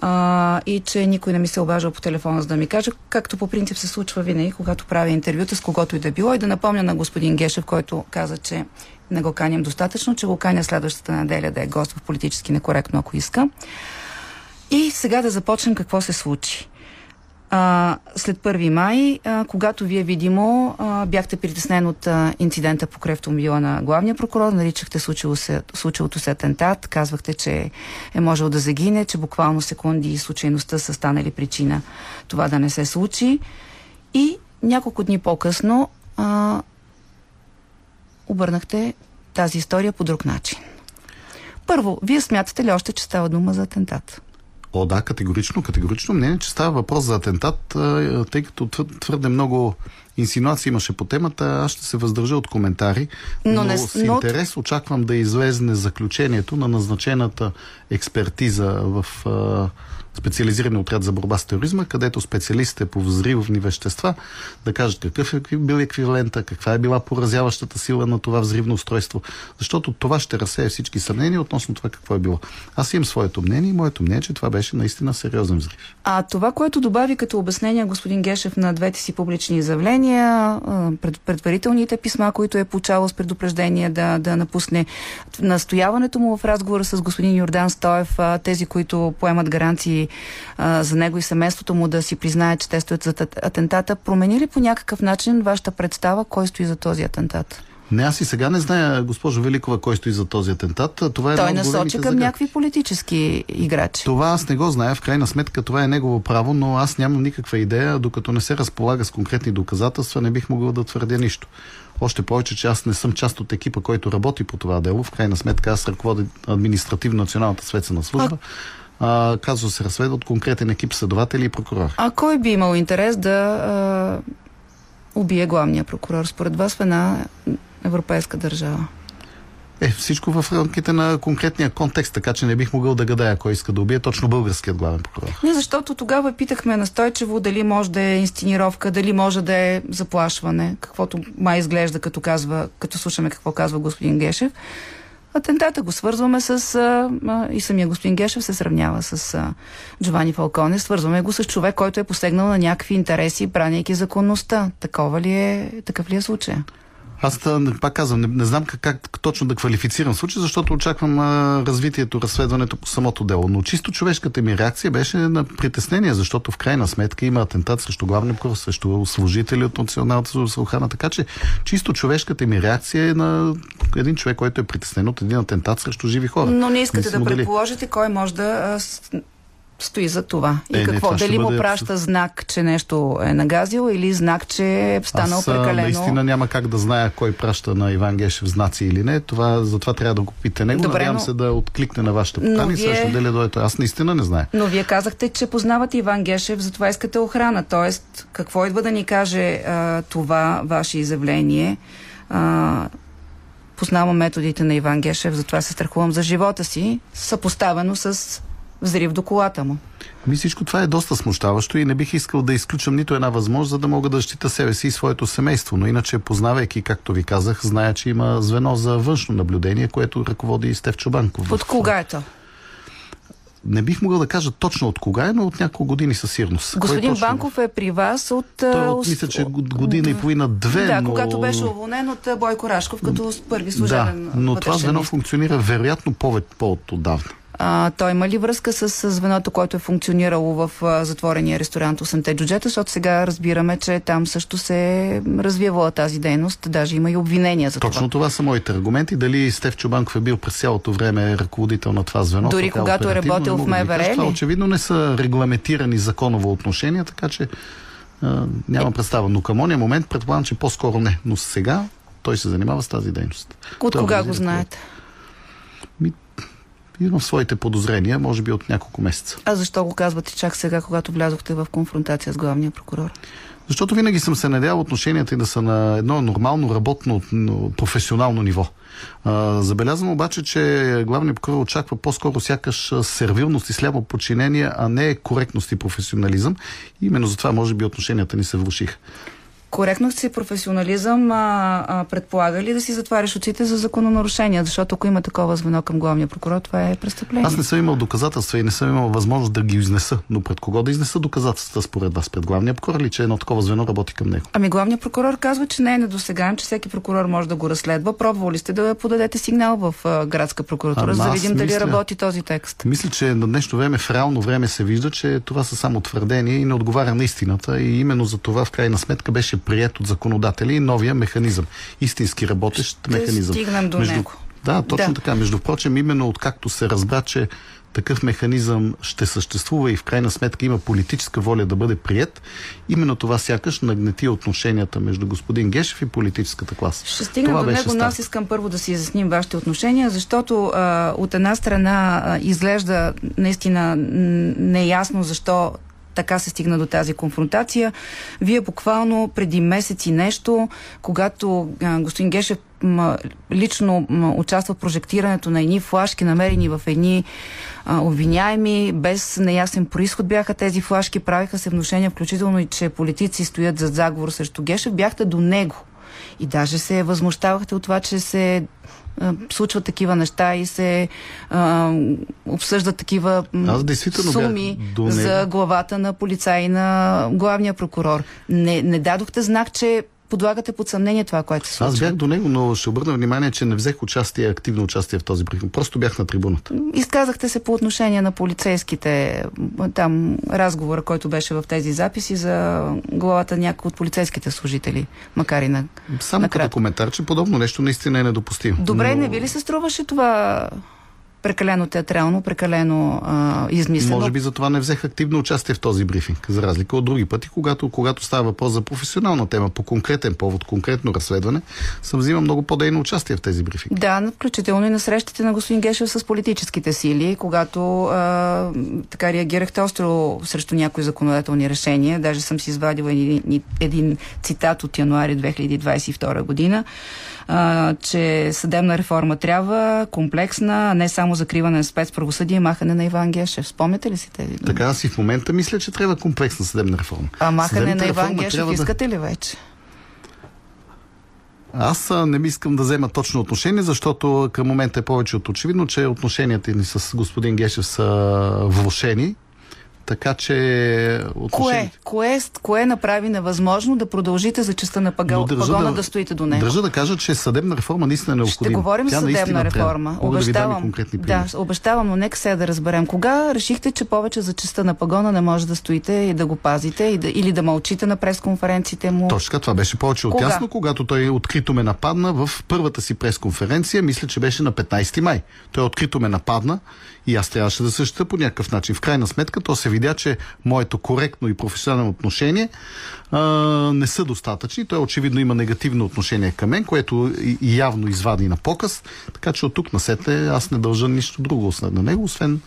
А, и че никой не ми се обажда по телефона, за да ми каже, както по принцип се случва винаги, когато правя интервюта с когото и да било. И да напомня на господин Гешев, който каза, че не го каням достатъчно, че го каня следващата неделя да е гост в политически некоректно, ако иска. И сега да започнем какво се случи. А, след 1 май, а, когато вие видимо а, бяхте притеснен от а, инцидента покрай автомобила на главния прокурор, наричахте случило се, случилото се атентат, казвахте, че е можел да загине, че буквално секунди и случайността са станали причина това да не се случи. И няколко дни по-късно а, обърнахте тази история по друг начин. Първо, вие смятате ли още, че става дума за атентат? О, да, категорично, категорично мнение, че става въпрос за атентат, тъй като твър- твърде много инсинуации имаше по темата, аз ще се въздържа от коментари, Но но, не- с но- интерес очаквам да излезне заключението на назначената експертиза в а, специализиран отряд за борба с тероризма, където специалистите по взривни вещества да кажат какъв е бил еквивалента, каква е била поразяващата сила на това взривно устройство, защото това ще разсея всички съмнения относно това какво е било. Аз имам своето мнение и моето мнение е, че това беше наистина сериозен взрив. А това, което добави като обяснение господин Гешев на двете си публични изявления, а, пред, предварителните писма, които е получавал с предупреждение да, да напусне, настояването му в разговора с господин Йордан Стоев, тези, които поемат гаранции за него и семейството му да си признаят, че те стоят за ат- атентата, промени ли по някакъв начин вашата представа кой стои за този атентат? Не, аз и сега не зная, госпожо Великова, кой стои за този атентат. Това е Той насочи към загадки. някакви политически играчи. Това аз не го зная, в крайна сметка това е негово право, но аз нямам никаква идея, докато не се разполага с конкретни доказателства, не бих могъл да твърдя нищо. Още повече, че аз не съм част от екипа, който работи по това дело. В крайна сметка аз ръководя административно националната следствена служба. А, казва се разследва от конкретен екип следователи и прокурори. А кой би имал интерес да а, убие главния прокурор според вас в една европейска държава? Е, всичко в рамките на конкретния контекст, така че не бих могъл да гадая кой иска да убие точно българският главен прокурор. Не, защото тогава питахме настойчиво дали може да е инсценировка, дали може да е заплашване, каквото май изглежда, като, казва, като слушаме какво казва господин Гешев. Атентата го свързваме с... А, и самия господин Гешев се сравнява с а, Джовани Фалконе. Свързваме го с човек, който е посегнал на някакви интереси, браняйки законността. Такова ли е, такъв ли е случай? Аз пак казвам, не, не знам как, как точно да квалифицирам случай, защото очаквам а, развитието, разследването по самото дело. Но чисто човешката ми реакция беше на притеснение, защото в крайна сметка има атентат срещу главния прокурор, срещу служители от Националната за охрана. Така че чисто човешката ми реакция е на един човек, който е притеснен от един атентат срещу живи хора. Но не искате да предположите кой може да стои за това. И Е, не, какво? ще Дали му бъде праща знак, че нещо е нагазил или знак, че е станал Аз прекалено... наистина няма как да зная кой праща на Иван Гешев знаци или не. Това, затова трябва да го питате него. Добре, Надявам но- се да откликне на вашата Но покана и вие- ще дали дойде. Аз наистина не знае. Но вие казахте, че познавате Иван Гешев, затова искате охрана. Тоест, какво идва да ни каже а, това ваше изявление? А, познавам методите на Иван Гешев, затова се страхувам за живота си, съпоставено с взрив до колата му. Ми всичко това е доста смущаващо и не бих искал да изключам нито една възможност, за да мога да защита себе си и своето семейство. Но иначе, познавайки, както ви казах, зная, че има звено за външно наблюдение, което ръководи и Стев Чубанков. От кога е то? Не бих могъл да кажа точно от кога е, но от няколко години със сигурност. Господин точно? Банков е при вас от... Той от, мисля, че год- година и половина-две, Да, но... когато беше уволнен от Бойко Рашков като първи Да, служебен но това звено функционира вероятно повече по-от отдавна. А, той има ли връзка с, с звеното, което е функционирало в а, затворения ресторант 8-те джуджета, защото сега разбираме, че там също се е развивала тази дейност, даже има и обвинения за Точно това. това са моите аргументи. Дали Стев Чубанков е бил през цялото време ръководител на това звено? Дори така когато е работил в да МВР кажа. Това очевидно не са регламентирани законово отношения, така че а, нямам представа. Но към ония момент предполагам, че по-скоро не. Но сега той се занимава с тази дейност. От кога го знаете? Имам своите подозрения, може би от няколко месеца. А защо го казвате чак сега, когато влязохте в конфронтация с главния прокурор? Защото винаги съм се надявал отношенията и да са на едно нормално, работно, но професионално ниво. Забелязвам обаче, че главният прокурор очаква по-скоро сякаш сервилност и сляпо подчинение, а не коректност и професионализъм. И именно затова, може би, отношенията ни се влушиха. Коректност и професионализъм а, а, предполага ли да си затваряш очите за закононарушения? Защото ако има такова звено към главния прокурор, това е престъпление. Аз не съм имал доказателства и не съм имал възможност да ги изнеса. Но пред кого да изнеса доказателствата според вас? Пред главния прокурор ли, че едно такова звено работи към него? Ами главният прокурор казва, че не е недосегаем, че всеки прокурор може да го разследва. Пробвали сте да подадете сигнал в а, градска прокуратура, за да видим дали мисля- работи този текст. Мисля, че на днешно време, в реално време се вижда, че това са само твърдения и не отговаря на истината. И именно за това в крайна сметка беше прият от законодатели и новия механизъм. Истински работещ Ще механизъм. стигнем до него. Да, точно Да. така. Между прочим, именно откакто се разбра, че такъв механизъм ще съществува и в крайна сметка има политическа воля да бъде прият, именно това сякаш нагнети отношенията между господин Гешев и политическата класа. Ще стигнем това до него, но аз искам първо да си изясним вашите отношения, защото а, от една страна а, изглежда наистина неясно защо така се стигна до тази конфронтация. Вие буквално преди месец и нещо, когато а, господин Гешев лично участва в прожектирането на едни флашки, намерени в едни а, обвиняеми, без неясен происход бяха тези флашки, правиха се внушения, включително и че политици стоят зад заговор срещу Гешев, бяхте до него И даже се възмущавахте от това, че се случват такива неща и се а, обсъждат такива Аз суми за главата на полицай и на главния прокурор. Не, не дадохте знак, че подлагате под съмнение това, което се случва. Аз бях до него, но ще обърна внимание, че не взех участие, активно участие в този брифинг. Просто бях на трибуната. Изказахте се по отношение на полицейските, там разговора, който беше в тези записи за главата на някои от полицейските служители, макар и на... Само накратко. като коментар, че подобно нещо наистина е недопустимо. Добре, но... не ви ли се струваше това прекалено театрално, прекалено а, измислено? Може би за това не взех активно участие в този брифинг, за разлика от други пъти, когато, когато става въпрос за професионална тема, по конкретен повод, конкретно разследване, съм взимал много по-дейно участие в тези брифинги. Да, включително и на срещите на господин Гешев с политическите сили, когато а, така реагирахте остро срещу някои законодателни решения. Даже съм си извадила един, един цитат от януари 2022 година, а, че съдебна реформа трябва, комплексна, а не само закриване на спецправосъдие и махане на Иван Гешев. Спомняте ли си тези думи? Така аз и в момента мисля, че трябва комплексна съдебна реформа. А махане Съдебната на Иван Гешев да- искате ли вече? Аз не искам да взема точно отношение, защото към момента е повече от очевидно, че отношенията ни с господин Гешев са влошени. Така че отношение... Кое? Кое, кое направи невъзможно да продължите за частта на пагал, пагона да, да- стоите до него? Държа да кажа, че съдебна реформа наистина е необходима. Ще говорим Тя съдебна трябва. реформа. Да и обещавам. да, примери. обещавам, но нека сега да разберем. Кога решихте, че повече за частта на пагона не може да стоите и да го пазите и да, или да мълчите на пресконференциите му? Точно така, това беше повече от ясно, когато той открито ме нападна в първата си пресконференция, мисля, че беше на 15 май. Той открито ме нападна и аз трябваше да същата по някакъв начин. В крайна сметка то се видя, че моето коректно и професионално отношение а, не са достатъчни. Той очевидно има негативно отношение към мен, което и, явно извади на показ. Така че от тук насете аз не дължа нищо друго на него, освен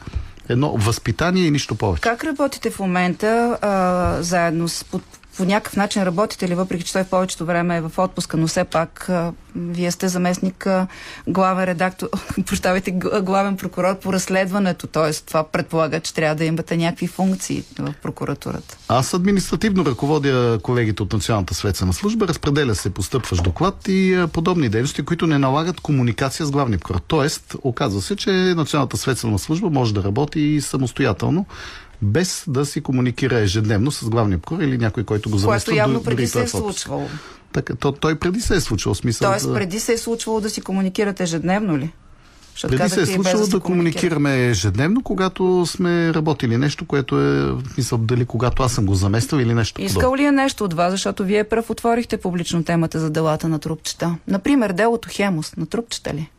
едно възпитание и нищо повече. Как работите в момента а, заедно с... По, по някакъв начин работите ли, въпреки че той в повечето време е в отпуска, но все пак а, вие сте заместник а, главен редактор, прощавайте, главен прокурор по разследването, т.е. това предполага, че трябва да имате някакви функции в прокуратурата. Аз административно ръководя колегите от Националната следствена служба, разпределя се постъпващ доклад и а, подобни дейности, които не налагат комуникация с главния прокурор. Тоест, оказва се, че Националната следствена служба може да работи и самостоятелно, без да си комуникира ежедневно с главния прокурор или някой, който го замества. Което явно преди се е отпуск. случвало. Така, то, той преди се е случвал. в Смисъл, Тоест, да- преди се е случвало да си комуникирате ежедневно ли? Защото преди се е случвало да комуникирате. комуникираме ежедневно, когато сме работили нещо, което е, в смисъл, дали когато аз съм го замествал или нещо подобно. Искал ли е нещо от вас, защото вие пръв отворихте публично темата за делата на трупчета? Например, делото Хемус на трупчета ли?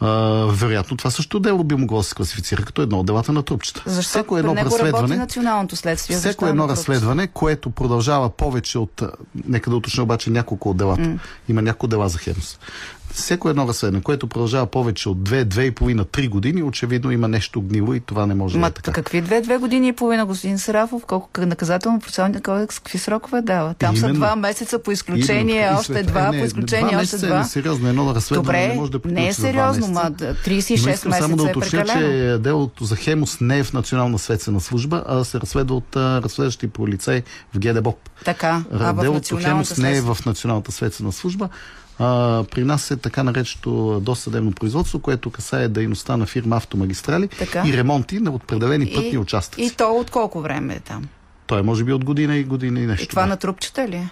А, вероятно, това също дело би могло да се класифицира като едно от делата на трупчета. Защото Всяко едно разследване, националното следствие. всяко Защо едно на разследване, което продължава повече от... Нека да уточня обаче няколко от делата. М. Има няколко дела за Хемс. Всяко едно разследване, което продължава повече от 2, 2,5, 3 години, очевидно има нещо гнило и това не може да Ма, е така. какви две, две години и половина, господин Сарафов? Колко наказателно процесуалния кодекс, какви срокове дава? Там са Именно. два месеца по изключение, Именно. И още след- два, е, не, по изключение два още месеца два. Е сериозно, едно разследване Добре, не може да не е сериозно, месеца. ма да, 36 Но искам само да месеца е уточня, прекалено. че делото за Хемус не е в Национална следствена служба, а се разследва от разследващи полицаи в ГДБОП. Така, а в Делото Хемус не е в Националната следствена служба. А, при нас е така наречето досъдебно производство, което касае дейността на фирма Автомагистрали Така. и ремонти на определени пътни участъци. И то от колко време е там? Той е може би от година и година и нещо. И това на трупчета ли е?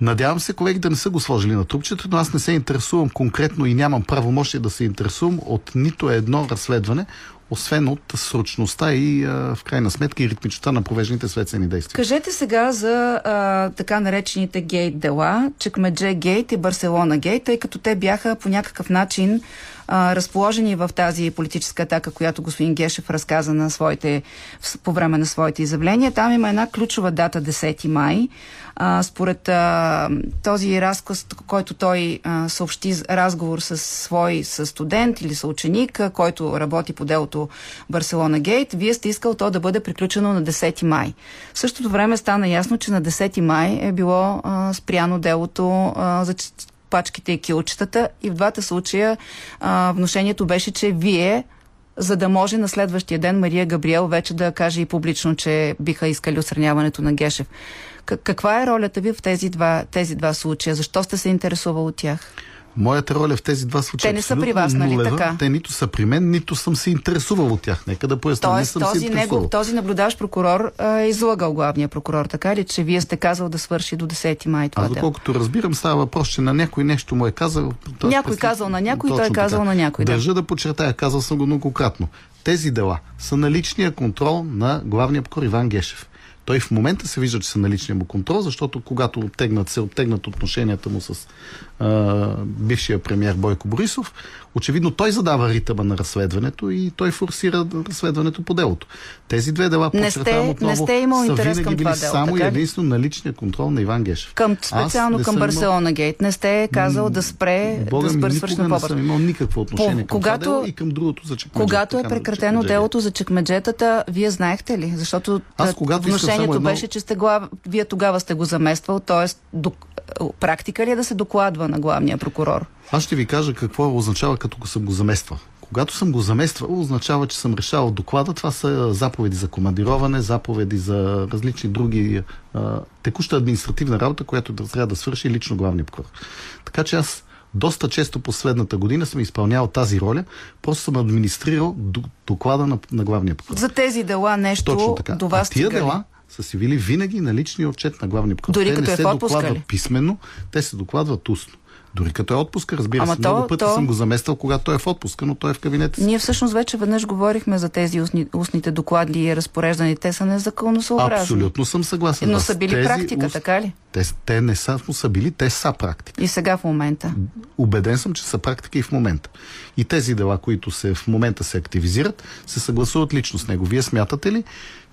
Надявам се колеги да не са го сложили на трупчето, но аз не се интересувам конкретно и нямам правомощие да се интересувам от нито едно разследване, освен от срочността и в крайна сметка и ритмичността на провежданите следствени действия. Кажете сега за а, така наречените гейт дела, Чекмедже гейт и Барселона гейт, тъй като те бяха по някакъв начин а, разположени в тази политическа атака, която господин Гешев разказа на своите, по време на своите изявления. Там има една ключова дата 10 май. А, според а, този разказ, който той а, съобщи разговор с свой с студент или съученик, който работи по делото Барселона Гейт, вие сте искал то да бъде приключено на 10 май. В същото време стана ясно, че на 10 май е било а, спряно делото а, за пачките и килчетата и в двата случая а, вношението беше, че вие за да може на следващия ден Мария Габриел вече да каже и публично, че биха искали отстраняването на Гешев. Каква е ролята ви в тези два, тези два случая? Защо сте се интересувал от тях? Моята роля в тези два случая Те не са при вас, нали нулева. така? Те нито са при мен, нито съм се интересувал от тях. Нека да поясня. не Тоест, съм се този, интересувал. негов, този наблюдаващ прокурор а, е излагал главния прокурор, така ли, че вие сте казал да свърши до 10 май това дело? доколкото разбирам, става въпрос, че на някой нещо му е казал. Тоест, Някой през- казал на някой, той е казал така. на някой, да. Държа да подчертая, казал съм го многократно. Тези дела са на личния контрол на главния прокурор Иван Гешев. Той в момента се вижда, че са на личния му контрол, защото когато оттегнат, се оттегнат отношенията му с а, бившия премьер Бойко Борисов, очевидно той задава ритъма на разследването и той форсира разследването по делото. Тези две дела, Не сте- отново, не сте имал интерес към това дело, само и единствено на личния контрол на Иван Гешев. Към, специално към съм имал- Барселона Гейт. Не сте казал да спре, Бога да спре никога свършена не съм имал никакво отношение По- към когато- това дело и към другото за чекмеджета. Когато е прекратено чекмеджета. делото за чекмеджетата, вие знаехте ли? Защото Аз когато само едно- беше, че сте глав... вие тогава сте го замествал, т.е. док... практика ли е да се докладва на главния прокурор? Аз ще ви кажа какво означава като го съм го замествал. Когато съм го замествал, означава, че съм решавал доклада. Това са заповеди за командироване, заповеди за различни други а, текуща административна работа, която да трябва да свърши лично главния прокурор. Така че аз доста често последната година съм изпълнявал тази роля, просто съм администрирал доклада на, на главния прокурор. За тези дела нещо Точно така. до вас а тия дела са си били винаги на личния отчет на главния прокурор. Дори те като не е се докладват писменно, те се докладват устно. Дори като е отпуска, разбира Ама се. то- Много пъти то- съм го замествал, когато той е в отпуска, но той е в кабинета си. Ние всъщност вече веднъж говорихме за тези устни, устните доклади и разпореждани. Те са незаконосъобразни. Абсолютно съм съгласен. Но са били тези практика, уст- така ли? Те, те не са са били, те са практика. И сега в момента. Убеден съм, че са практика и в момента. И тези дела, които се, в момента се активизират, се съгласуват лично с него. Вие смятате ли,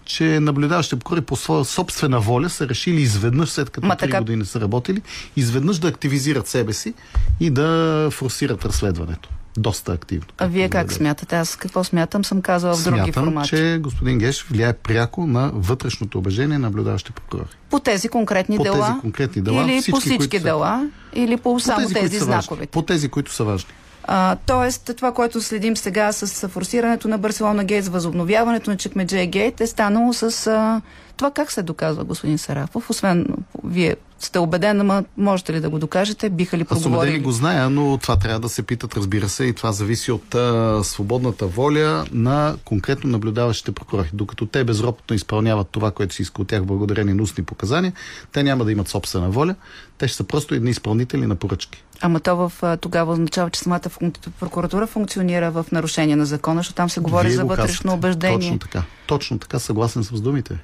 че наблюдаващите прокурори по своя собствена воля са решили изведнъж, след като Ма три така- години са работили, изведнъж да активизират себе си и да форсират разследването. Доста активно. А вие как смятате? Аз какво смятам, съм казала в други Смятам, формати. че господин Геш влияе пряко на вътрешното убеждение на наблюдаващите прокурори. По тези конкретни По дела? тези конкретни дела, Или всички, по всички които са- дела? Или по само тези, тези, знакови? По тези, които са важни. А, тоест, това, което следим сега с форсирането на Барселона Гейт, с възобновяването на Чекмедже Гейт, е станало с а, това как се доказва, господин Сарафов? Освен, вие сте убеден, ама можете ли да го докажете? Биха ли Аз убедени проговорили? го зная, но това трябва да се питат, разбира се, и това зависи от а, свободната воля на конкретно наблюдаващите прокурори. Докато те безропотно изпълняват това, което се иска от тях благодарение на устни показания, те няма да имат собствена воля, те ще са просто едни изпълнители на поръчки. Ама то в, тогава означава, че самата функ... прокуратура функционира в нарушение на закона, защото там се говори Вие за вътрешно убеждение. Точно така. Точно така, съгласен съм с думите.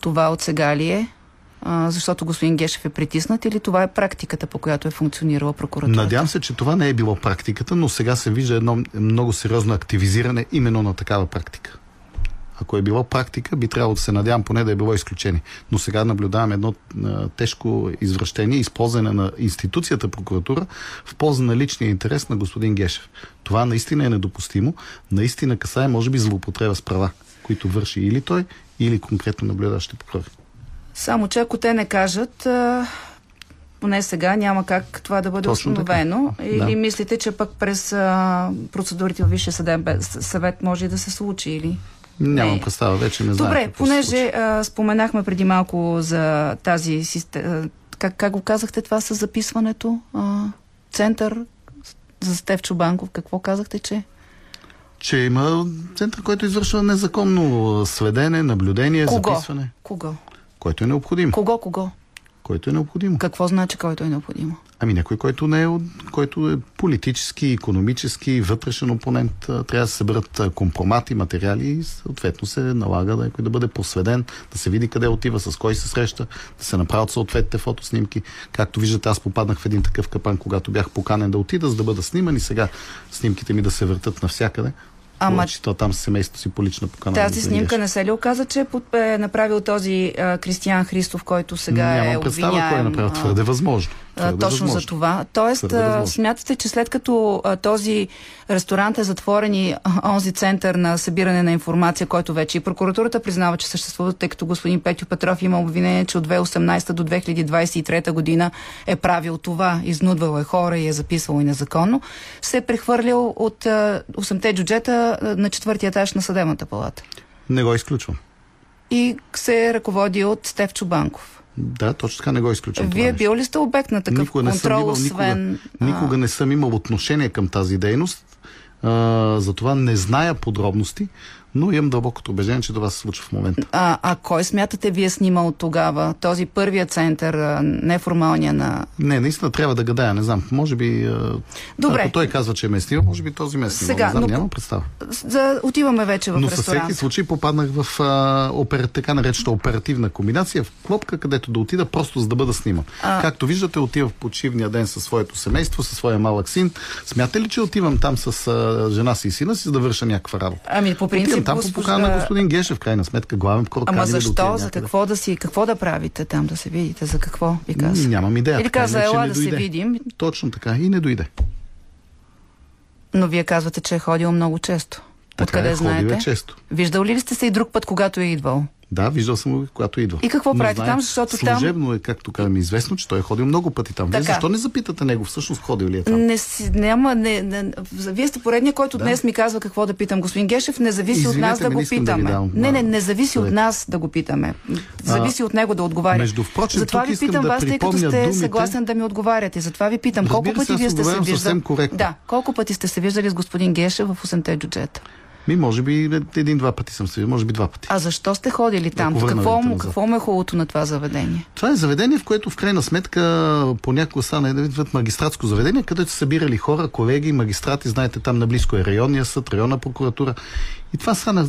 Това от сега ли е? А, защото господин Гешев е притиснат или това е практиката, по която е функционирала прокуратурата? Надявам се, че това не е било практиката, но сега се вижда едно много сериозно активизиране именно на такава практика. Ако е било практика, би трябвало да се надявам поне да е било изключение. Но сега наблюдаваме едно а, тежко извращение, използване на институцията прокуратура в полза на личния интерес на господин Гешев. Това наистина е недопустимо. Наистина касае, може би, злоупотреба с права, които върши или той, или конкретно наблюдаващи прокурори. Само, че ако те не кажат, поне сега няма как това да бъде Точно така. установено. Или Да. мислите, че пък през а, процедурите в Висшия съдебен съвет може и да се случи? Или? Нямам Не. представа, вече не знам. Добре, какво понеже а, споменахме преди малко за тази система. Как, как го казахте това с записването? А, център за Стев Чубанков. Какво казахте, че? Че има център, който извършва незаконно сведене, наблюдение, Кого? записване, Кого? който е необходим. Кого, кого? Който е необходимо. Какво значи, който е необходимо? Ами някой, който не е, който е политически, економически, вътрешен опонент, трябва да се съберат компромати, материали и съответно се налага да, да бъде посведен, да се види къде отива, с кой се среща, да се направят съответните фотоснимки. Както виждате, аз попаднах в един такъв капан, когато бях поканен да отида, за да бъда сниман и сега снимките ми да се въртат навсякъде. Ама- Ама... там с семейството си по лична покана. Тази снимка не се ли оказа, че под- е направил този а, Кристиян Христов, който сега Нямам е представа обвиняем? кой е направил. Твърде възможно. А, точно за това. Тоест, възможно. смятате, че след като а, този ресторант е затворен и онзи център на събиране на информация, който вече и прокуратурата признава, че съществува, тъй като господин Петю Петров има обвинение, че от 2018 до 2023 година е правил това, изнудвал е хора и е записвал и незаконно, се е прехвърлил от а, 8-те джуджета на четвъртия етаж на съдебната палата. Не го изключвам. и се ръководи от Стев Чубанков. Да, точно така не го изключвам. Вие бил ли сте обект на такъв никога не съм контрол, имал, освен... никога, никога не съм имал отношение към тази дейност. А, затова не зная подробности, но имам дълбокото убеждение, че това се случва в момента. А, а кой смятате вие снимал тогава? Този първия център, неформалния на... Не, наистина трябва да гадая, не знам. Може би. Добре. Ако той казва, че ме е снимал, може би този ме е снимал. Сега, не знам, но- нямам представа. За... Отиваме вече в Но ресторант. всеки случай попаднах в а, опер, така наречената оперативна комбинация в клопка, където да отида просто за да бъда сниман. А- Както виждате, отива в почивния ден със своето семейство, със своя малък син. Смята ли, че отивам там с а, жена си и сина си, за да върша някаква работа? Ами по принцип... Там по госпожа- покана на господин Гешев, крайна сметка, главен прокурор. Ама да защо? отида За какво да си, какво да правите там, да се видите? За какво ви каза? Нямам идея. Или каза, иначе ела да се видим, Точно така. И не дойде. но вие казвате, че е ходил много често. Така Откъде е, ходил е знаете? често. Виждал ли сте се и друг път, когато е идвал? Да, виждал съм го, когато идва. И какво Но правите знаем, там, защото там- Служебно е, както казвам, известно, че той е ходил много пъти там. Вие защо не запитате него, всъщност ходил ли е там? Не, си, няма, не, не, вие сте поредния, който днес ми казва какво да питам. Господин Гешев, не зависи от Извинете нас да го искам да питаме. давам, не, не, а, не зависи от съвет. нас да го питаме. Зависи от него да отговаря. Между впрочем, затова ви питам да вас, тъй като сте думите- съгласен да ми отговаряте. Затова ви питам, колко Разбира пъти вие сте се виждали? Да, колко пъти сте се виждали с господин Гешев в 8-те джуджета? Ми, може би един-два пъти съм се, може би два пъти. А защо сте ходили там? Ако Какво, му, какво му е хубавото на това заведение? Това е заведение, в което в крайна сметка понякога стана един вид магистратско заведение, където са събирали хора, колеги, магистрати, знаете, там наблизко е районния съд, районна прокуратура. И това стана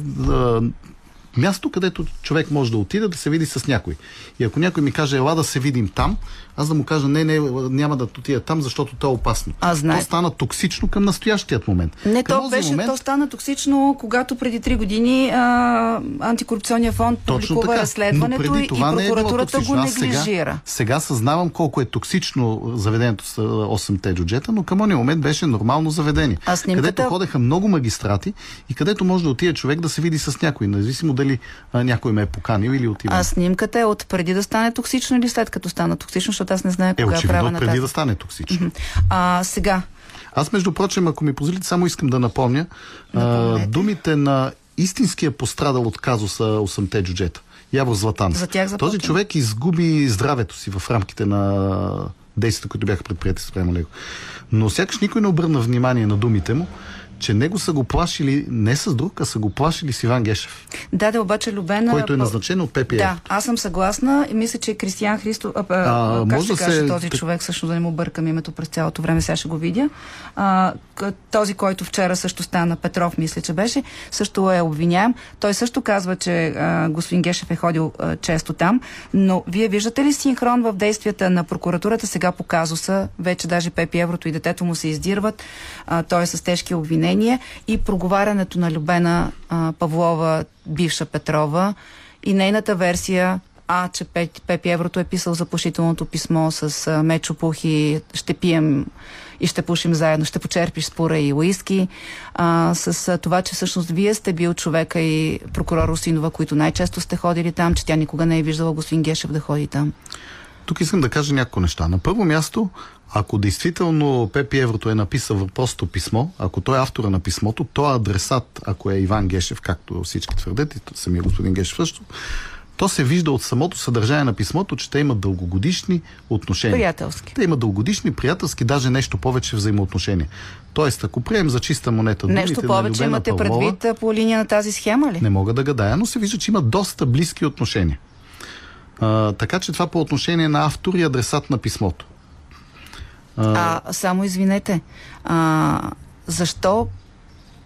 място, където човек може да отиде да се види с някой. И ако някой ми каже, ела да се видим там, аз да му кажа, не, не, няма да отида там, защото то е опасно. А, знае. То стана токсично към настоящият момент. Не, към то беше, момент, то стана токсично, когато преди три години а, антикорупционния фонд Точно публикува така. разследването и е прокуратурата го токсично. Аз неглижира. Сега, сега съзнавам колко е токсично заведението с а, 8-те джуджета, но към ония момент беше нормално заведение. А снимката- Където ходеха много магистрати и където може да отиде човек да се види с някой, независимо дали а, някой ме е поканил или отива. А снимката е от преди да стане токсично или след като стана токсично, защото аз не знае кога е правя очевидно на преди тази. да стане токсично. А сега, Аз, между прочим, ако ми позволите, само искам да напомня а, думите на истинския пострадал от казуса 8-те джуджета. Явор Златан. За тях. Този човек изгуби здравето си в рамките на действията, които бяха предприяти спрямо него. Но сякаш никой не обърна внимание на думите му, че него са го плашили не с друг, а са го плашили с Иван Гешев, даде обаче Любена... който е назначен от ППР. Да, аз съм съгласна и мисля, че Кристиян Христо... А, а, как може ще да каже се- този човек, също да не му бъркам името през цялото време, сега ще го видя. А, този, който вчера също стана, Петров, мисля, че беше, също е обвиняем. Той също казва, че а, господин Гешев е ходил а, често там, но вие виждате ли синхрон в действията на прокуратурата сега по казуса? Вече даже Пепи Еврото и детето му се издирват, а, той е с тежки обвинения и проговарянето на Любена а, Павлова, бивша Петрова, и нейната версия, а, че Пепи Еврото е писал заплашителното писмо с а, Мечо Пухи, ще пием и ще пушим заедно, ще почерпиш спора и уиски, а, с а, това, че всъщност вие сте бил човека и прокурор Русинова, които най-често сте ходили там, че тя никога не е виждала господин Гешев да ходи там. Тук искам да кажа няколко неща. На първо място, ако действително Пепи Еврото е написал въпросното писмо, ако той е автора на писмото, то адресат, ако е Иван Гешев, както всички твърдят, и самия господин Гешев също, то се вижда от самото съдържание на писмото, че те имат дългогодишни отношения. Приятелски. Те имат дългогодишни, приятелски, даже нещо повече взаимоотношения. Тоест, ако приемем за чиста монета Нещо повече имате Павлова, предвид по линия на тази схема ли? не мога да гадая, но се вижда, че има доста близки отношения. А, така че това по отношение на автор и адресат на писмото. А, само извинете, а, защо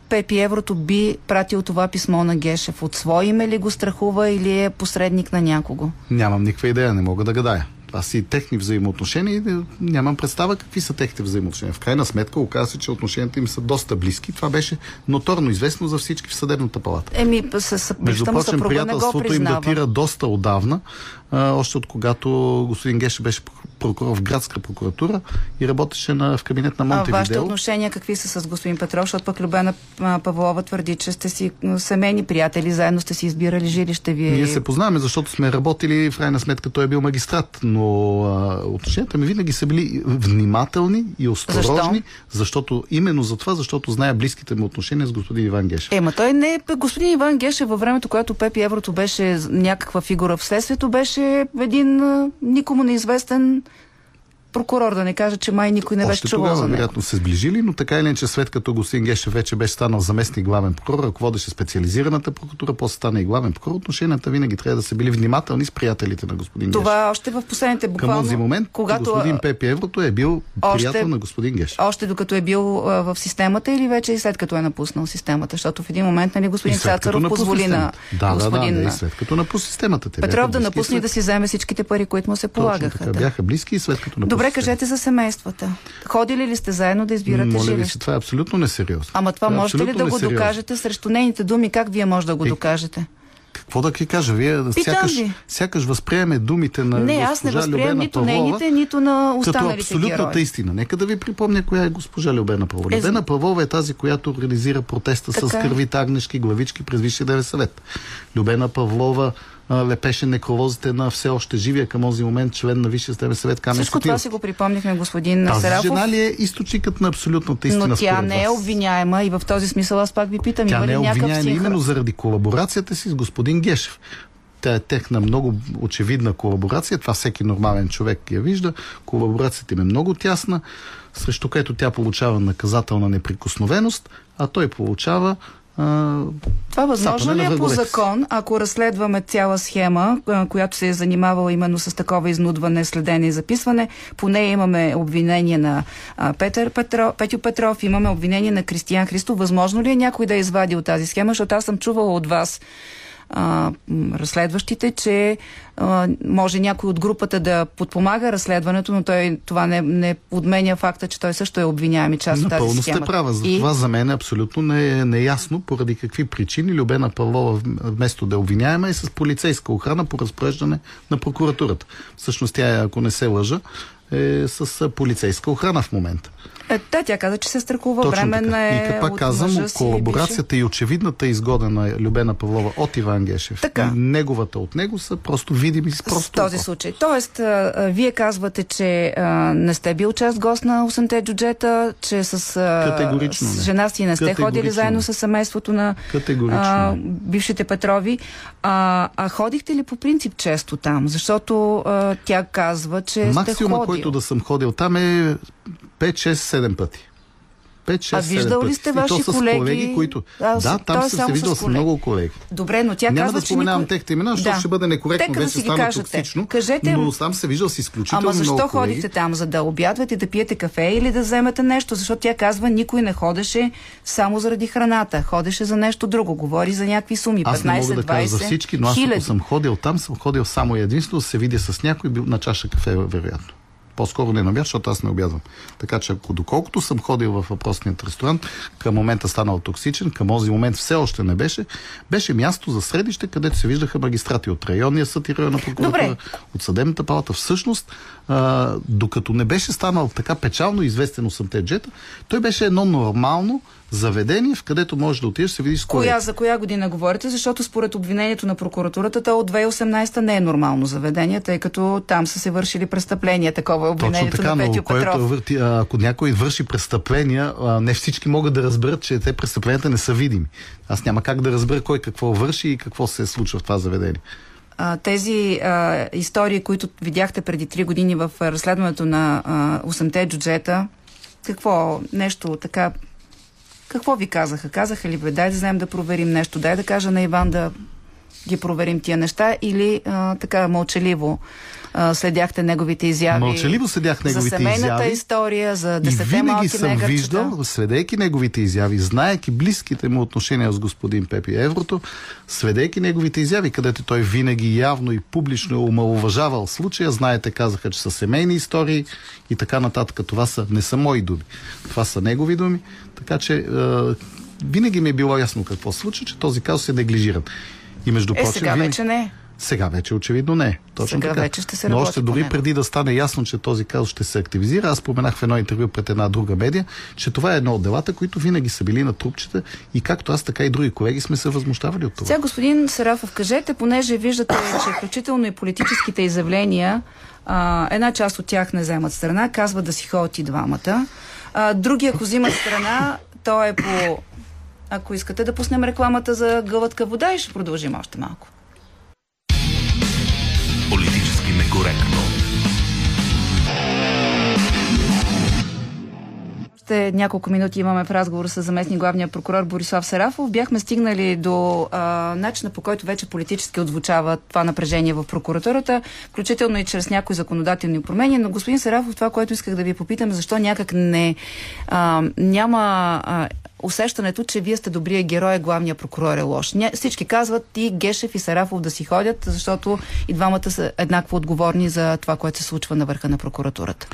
Пепи Еврото би пратил това писмо на Гешев? От свое име ли го страхува или е посредник на някого? Нямам никаква идея, не мога да гадая. Това си техни взаимоотношения и нямам представа какви са техните взаимоотношения. В крайна сметка оказа се, че отношенията им са доста близки. Това беше ноторно известно за всички в съдебната палата. Еми, с, с Между прочим, приятелството им датира доста отдавна, още от когато господин Геше беше прокурор в градска прокуратура и работеше на, в кабинет на А вашите Монтевидео. отношения какви са с господин Петров? Защото пък Любена Павлова твърди, че сте си семейни приятели, заедно сте си избирали жилище вие. Ние се познаваме, защото сме работили, в крайна сметка той е бил магистрат, но а, отношенията ми винаги са били внимателни и осторожни, Защо? защото именно за това, защото зная близките му отношения с господин Иван Гешев. Ема той не е... Господин Иван Гешев във времето, когато Пепи Еврото беше някаква фигура в следствието, беше един никому неизвестен прокурор, да не кажа, че май никой не беше чувал тогава, вероятно, се сближили, но така или иначе, след като господин Гешев вече беше станал заместник главен прокурор, ръководеше специализираната прокуратура, после стана и главен прокурор, отношенията винаги трябва да са били внимателни с приятелите на господин Гешев. Това още в последните Към буквално... този момент когато, господин Пепи Еврото е бил още- приятел на господин Гешев. Още докато е бил а, в системата или вече и след като е напуснал системата? Защото в един момент нали, господин Цацаров позволи на. Да, да, господин да, да, а, и след като напусна системата. Те Петров да напусне и след- да си вземе всичките пари, които му се Точно полагаха. така, да. бяха близки и след като напусна Добре, кажете за семействата. Ходили ли сте заедно да избирате Моля ви жилище? се, това е абсолютно несериозно. Ама това е можете ли да го докажете срещу нейните думи? Как вие може да го докажете? Какво да ви кажа? Вие сякаш, ви. сякаш възприеме думите на не, аз не възприемам нито Павлова нейните, нито на като останалите абсолютната герои. истина. Нека да ви припомня коя е госпожа Любена Павлова. Е, Любена Павлова е тази, която организира протеста с Така е. кървите агнешки главички през Висшия съвет. Любена Павлова лепеше некролозите на все още живия към този момент член на Висшия девет съвет Камен Всичко това Сотиров. си го припомнихме господин Тази Сарафов. жена ли е източникът на абсолютната истина но тя не е обвиняема и в този смисъл аз пак ви питам, Тя има не е обвиняема синхрон? именно заради колаборацията си с господин Гешев. Тя е техна много очевидна колаборация. Това всеки нормален човек я вижда. Колаборацията им е много тясна, срещу което тя получава наказателна неприкосновеност, а той получава Това възможно ли е по закон, ако разследваме цяла схема, която се е занимавала именно с такова изнудване, следене и записване? По нея имаме обвинение на Петър Петро, Петю Петров, имаме обвинение на Кристиян Христов. Възможно ли е някой да извади от тази схема? Защото аз съм чувала от вас а, разследващите, че а, може някой от групата да подпомага разследването, но той това не, не подменя факта, че той също е обвиняем и част от тази Напълно схема. сте права. За И- това за мен е абсолютно не е неясно поради какви причини Любена Павлова вместо да е обвиняема е с полицейска охрана по разпореждане на прокуратурата. Всъщност тя, е, ако не се лъжа, е с полицейска охрана в момента. Е, да, тя каза, че се страхува. Точно Временна така. е И от казвам, колаборацията и очевидната изгода на Любена Павлова от Иван Гешев Така. неговата от него са просто видими с просто С този око. случай. Тоест, а, вие казвате, че а, не сте бил част гост на 8-те джуджета, че с, а, с жена си не сте ходили заедно с семейството на а, бившите Петрови. А, а ходихте ли по принцип често там? Защото а, тя казва, че сте Максимума, ходил. който да съм ходил там е 5-6-7 пъти. 5-6-7 А виждал ли сте ваши колеги? колеги, които... А, да, там съм се виждал с с колеги. много колеги. Добре, но тя Няма казва, да споменавам никой... техните имена, защото Да. ще бъде некоректно, да вече ги стана токсично. Кажете, Но съм се виждал с изключително Ама защо много колеги. ходите там? За да обядвате, да пиете кафе или да вземете нещо? Защото тя казва, никой не ходеше само заради храната. Ходеше за нещо друго. Говори за някакви суми. 15, Аз не мога да кажа 20, за всички, но аз ако съм ходил там, съм ходил само единствено да се видя с някой на чаша кафе, вероятно. По-скоро не на обяд, защото аз не обядвам. Така че ако доколкото съм ходил в въпросният ресторант, към момента станал токсичен, към този момент все още не беше, беше място за средище, където се виждаха магистрати от районния съд и районна прокуратура, Добре. от съдебната палата. Всъщност, а, докато не беше станал така печално известен 8-те джета, той беше едно нормално заведение, в където можеш да отидеш, се видиш с Коя, за коя година говорите? Защото според обвинението на прокуратурата, то от 2018 не е нормално заведение, тъй като там са се вършили престъпления. Такова е Точно обвинението така, на но Петю който Петров. а, ако някой върши престъпления, не всички могат да разберат, че те престъпленията не са видими. Аз няма как да разбера кой какво върши и какво се случва в това заведение. А, тези а, истории, които видяхте преди 3 години в разследването на а, 8-те джуджета, какво, нещо така, какво ви казаха? Казаха ли, бе, дай да знаем да проверим нещо, дай да кажа на Иван да ги проверим тия неща или а, така мълчаливо а, следяхте неговите изяви? Мълчаливо следях неговите За семейната изяви. история, за И десете винаги малки съм негърчета. виждал, следейки неговите изяви, знаеки близките му отношения с господин Пепи Еврото, следейки неговите изяви, където той винаги явно и публично е омалуважавал случая, знаете, казаха, че са семейни истории и така нататък. Това са, не са мои думи. Това са негови думи. Така че е, винаги ми е било ясно какво случва, че този казус е неглижиран. И между Е, прочим, сега винаги- вече не. Сега вече очевидно не е. Точно Сега така. вече ще се Но работи още по дори преди да стане ясно, че този казус ще се активизира, аз споменах в едно интервю пред една друга медия, че това е едно от делата, които винаги са били на трупчета и както аз, така и други колеги сме се възмущавали от това. Сега, господин Сарафов, кажете, понеже виждате, че включително и политическите изявления, а, една част от тях не вземат страна, казват да си ходят и двамата. А, други, ако взимат страна, то е по... Ако искате да пуснем рекламата за гълътка вода и ще продължим още малко. Политически Още няколко минути имаме в разговор с заместник главния прокурор Борислав Сарафов. Бяхме стигнали до а, начина по който вече политически отзвучава това напрежение в прокуратурата, включително и чрез някои законодателни промени. Но господин Сарафов, това, което исках да ви попитам, защо някак не а, няма а, усещането, че вие сте добрия герой, главния прокурор е лош. Ня... Всички казват и Гешев и Сарафов да си ходят, защото и двамата са еднакво отговорни за това, което се случва на върха на прокуратурата.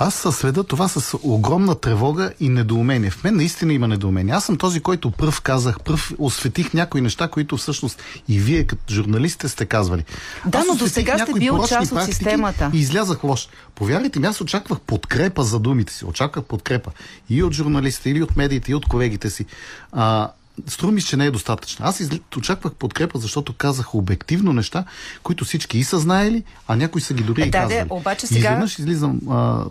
Аз следа това с огромна тревога и недоумение. В мен наистина има недоумение. Аз съм този, който пръв казах, пръв осветих някои неща, които всъщност и вие като журналистите сте казвали. Да, Аз но до сега сте бил част от системата. И излязах лош. Повярвайте ми, аз очаквах подкрепа за думите си. Очаквах подкрепа и от журналистите, или от медиите, и от колегите си. А, Струва ми, се, че не е достатъчно. Аз изли... очаквах подкрепа, защото казах обективно неща, които всички и са знаели, а някои са ги дори Е, и да, казвали. де, обаче И сега- изведнъж излизам... А,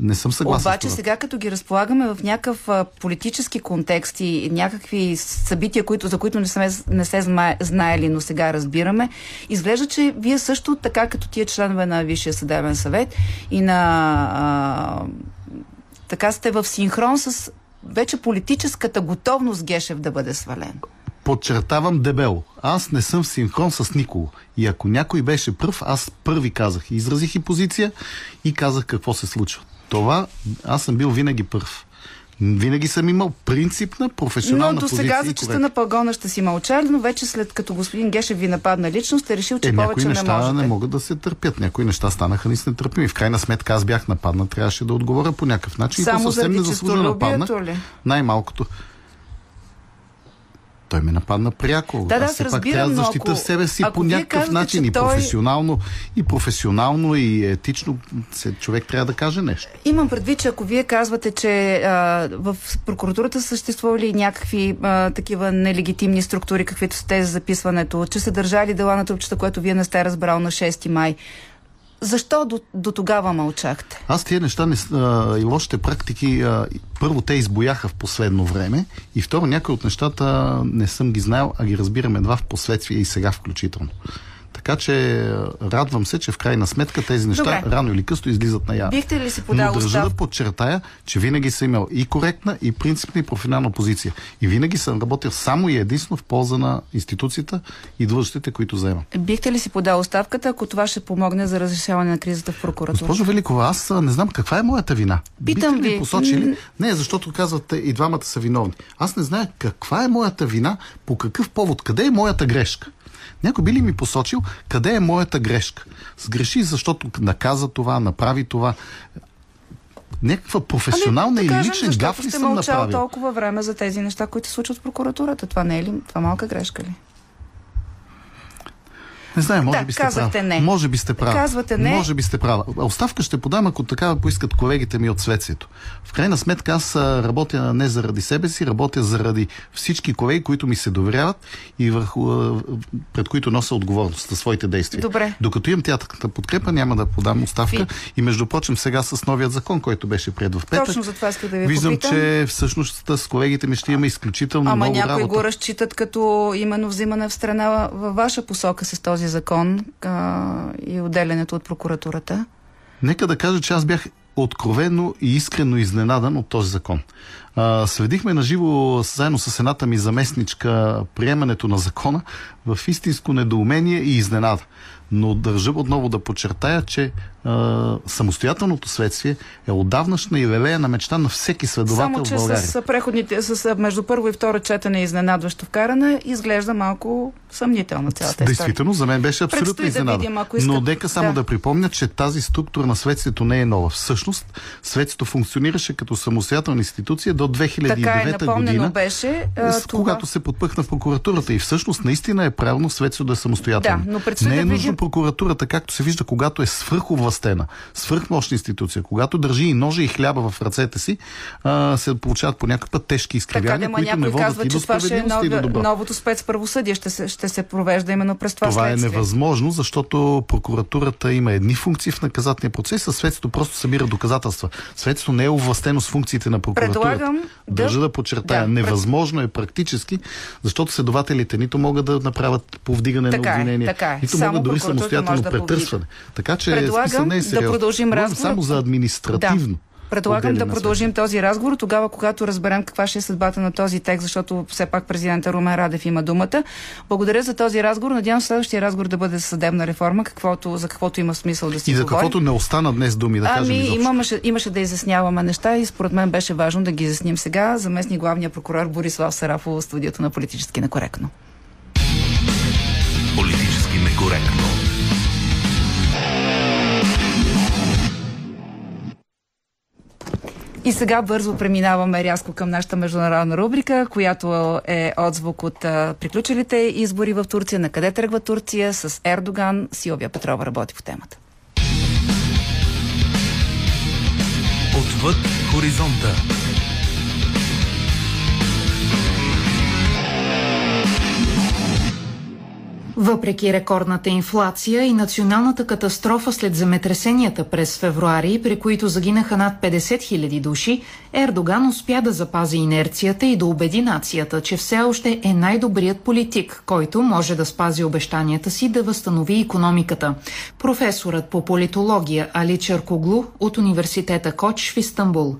не съм съгласен Обаче с това. сега, като ги разполагаме в някакъв политически контекст и някакви събития, които, за които не, сме, не се зна, знаели, но сега разбираме, изглежда, че вие също така като тия членове на Висшия съдебен съвет и на а, така сте в синхрон с вече политическата готовност Гешев да бъде свален. Подчертавам дебело. Аз не съм в синхрон с никого. И ако някой беше пръв, аз първи казах. Изразих и позиция и казах какво се случва. Това аз съм бил винаги първ. Винаги съм имал принципна, професионална Но до сега и за коректна. на пагона ще си мълчали, но вече след като господин Гешев ви нападна лично, сте решил, че Е, повече не неща можете. не могат да се търпят. Някои неща станаха наистина търпими. В крайна сметка аз бях нападнат, трябваше да отговоря по някакъв начин. и Само то съвсем незаслужено нападнах. Най-малкото. Той ме нападна пряко. Да, да, аз аз все пак разбирам, трябва да защита ако- себе си по някакъв казвате, начин и той- професионално, и професионално, и етично се, човек трябва да каже нещо. Имам предвид, че ако вие казвате, че а, в прокуратурата са съществували някакви а, такива нелегитимни структури, каквито са тези за записването, че са държали дела на трупчета, което вие не сте разбрал на 6 май, защо до, до тогава мълчахте? Аз тия неща не, а, и лошите практики, а, първо те избояха в последно време и второ някои от нещата не съм ги знаел, а ги разбирам едва в последствие и сега включително. Така че а, радвам се, че в крайна сметка тези неща Добре. рано или късно излизат наяве. Бихте ли си Но подал държа оставка? да подчертая, че винаги съм имал и коректна, и принципна, и професионална позиция. И винаги съм работил само и единствено в полза на институцията и длъжностите, които заемам. Бихте ли си подал оставката, ако това ще помогне за разрешаване на кризата в прокуратурата? Госпожо Великова, аз не знам каква е моята вина. Питам Бихте ли ви. посочили? Не, защото казвате и двамата са виновни. Аз не знае каква е моята вина, по какъв повод, къде е моята грешка. Някой би ли ми посочил къде е моята грешка? Сгреши, защото наказа това, направи това. Някаква професионална Ами, да или защото гаф ли съм направил? толкова време за тези неща, които се случват в прокуратурата. Това не е ли? Това малка грешка ли? Не знам, може Да, би сте казахте права. не. Може би сте права. Казвате не. Може би сте права. Оставка ще подам, ако такава поискат колегите ми от Светсието. В крайна сметка аз работя не заради себе си, работя заради всички колеги, които ми се доверяват и върху, пред които нося отговорност за своите действия. Добре. Докато имам тяхната подкрепа, няма да подам оставка. Фи. И между прочим, сега с новият закон, който беше прият в петък, Точно за това исках да ви виждам, попитам. че всъщност с колегите ми ще има изключително Ама много някои работа. го разчитат като именно взимане в страна във ваша посока с този закон а, и отделянето от прокуратурата. Нека да кажа, че аз бях откровенно и искрено изненадан от този закон. А, следихме на живо заедно с едната ми заместничка приемането на закона в истинско недоумение и изненада. Но държа отново да подчертая, че а, самостоятелното следствие е отдавнашна и лелеяна мечта на всеки следовател Само, че в България. с преходните, с между първо и второ четене изненадващо вкарана, изглежда малко съмнителна цялата история. Действително, за мен беше абсолютно Предстои да изненада. видим, ако искат- Но нека само да. да. припомня, че тази структура на следствието не е нова. Всъщност, следствието функционираше като самостоятелна институция до 2009 Така е, година. беше. а, с- това... Когато се подпъхна в прокуратурата. И всъщност наистина е правилно следствието да е самостоятелно. Да, но не е да нужно видим- прокуратурата, както се вижда, когато е свръховластена, свръхмощна институция, когато държи и ножа и хляба в ръцете си, а, се получават по някакъв път тежки Така, изкривяния, да, които не водят казва, и до това ще е справедливост и до нов, добро. новото спецправосъдие, ще се, ще се провежда именно през това, Това е следствие. невъзможно, защото прокуратурата има едни функции в наказателния процес, а следствието просто събира доказателства. Следствието не е овластено с функциите на прокуратурата. Предлагам да- Държа да подчертая, Да, невъзможно е практически, защото следователите нито могат да направят повдигане Така на е, обвинение, така е. нито Само могат дори самостоятелно може да повдига. претърсване. Така че Предлагам смисъл не е да продължим Говорим разговора. само за административно. Да. Предлагам да продължим този разговор тогава, когато разберем каква ще е съдбата на този текст, защото все пак президента Румен Радев има думата. Благодаря за този разговор. Надявам се следващия разговор да бъде съдебна реформа, каквото, за каквото има смисъл да си И за говорим. каквото не остана днес думи, да кажем Ами, изобщо. имаше, имаше да изясняваме неща и според мен беше важно да ги изясним сега. Заместник главния прокурор Борислав Сарафов в студиото на Политически некоректно. Политически некоректно. И сега бързо преминаваме рязко към нашата международна рубрика, която е отзвук от а, приключилите избори в Турция. На къде тръгва Турция с Ердоган? Силвия Петрова работи по темата. Отвъд хоризонта. Въпреки рекордната инфлация и националната катастрофа след земетресенията през февруари, при които загинаха над 50 000 души, Ердоган успя да запази инерцията и да убеди нацията, че все още е най-добрият политик, който може да спази обещанията си да възстанови економиката. Професорът по политология Али Черкоглу от университета Коч в Истанбул.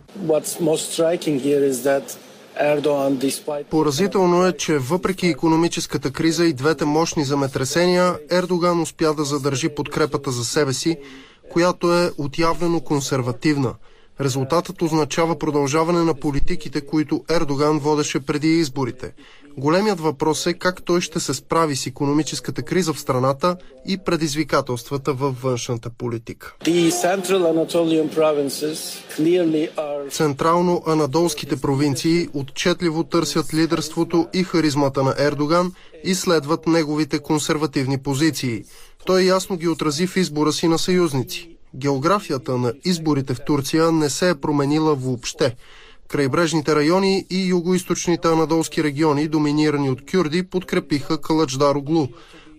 Поразително е, че въпреки економическата криза и двете мощни земетресения, Ердоган успя да задържи подкрепата за себе си, която е отявлено консервативна. Резултатът означава продължаване на политиките, които Ердоган водеше преди изборите. Големият въпрос е как той ще се справи с економическата криза в страната и предизвикателствата във външната политика. Централно-анадолските провинции отчетливо търсят лидерството и харизмата на Ердоган и следват неговите консервативни позиции. Той ясно ги отрази в избора си на съюзници. Географията на изборите в Турция не се е променила въобще. Крайбрежните райони и югоизточните анадолски региони, доминирани от кюрди, подкрепиха Калачдар Оглу.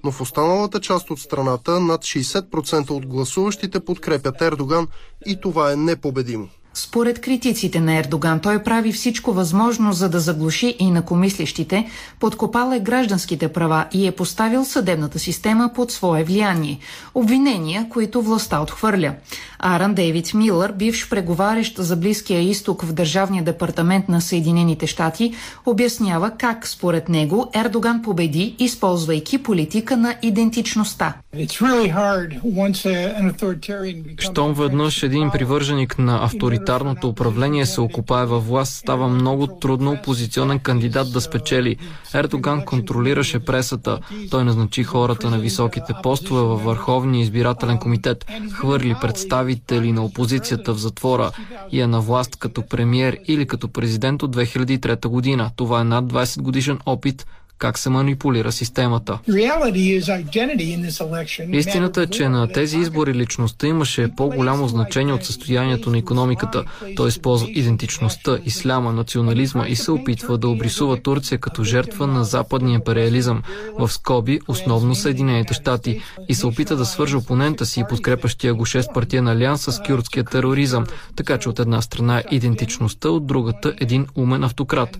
Но в останалата част от страната над 60% от гласуващите подкрепят Ердоган и това е непобедимо. Според критиците на Ердоган, той прави всичко възможно, за да заглуши и накомислещите, подкопал е гражданските права и е поставил съдебната система под свое влияние. Обвинения, които властта отхвърля. Аран Дейвид Милър, бивш преговарящ за Близкия изток в Държавния департамент на Съединените щати, обяснява как, според него, Ердоган победи, използвайки политика на идентичността. Щом веднъж един привърженик на авторитарното управление се окупае във власт, става много трудно опозиционен кандидат да спечели. Ердоган контролираше пресата. Той назначи хората на високите постове във Върховния избирателен комитет, хвърли представители на опозицията в затвора и е на власт като премьер или като президент от 2003 година. Това е над 20 годишен опит как се манипулира системата. Истината е, че на тези избори личността имаше по-голямо значение от състоянието на економиката. Той използва идентичността, исляма, национализма и се опитва да обрисува Турция като жертва на западния империализъм, в скоби основно Съединените щати, и се опита да свърже опонента си, подкрепащия го 6 партиен алианс с кюрдския тероризъм, така че от една страна е идентичността, от другата един умен автократ.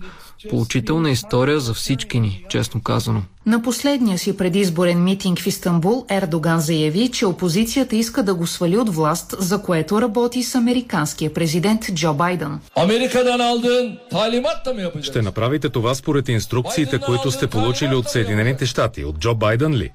Поучителна история за всички ни, честно казано. На последния си предизборен митинг в Истанбул Ердоган заяви, че опозицията иска да го свали от власт, за което работи с американския президент Джо Байден. Ще направите това според инструкциите, които сте получили от Съединените щати, от Джо Байден ли?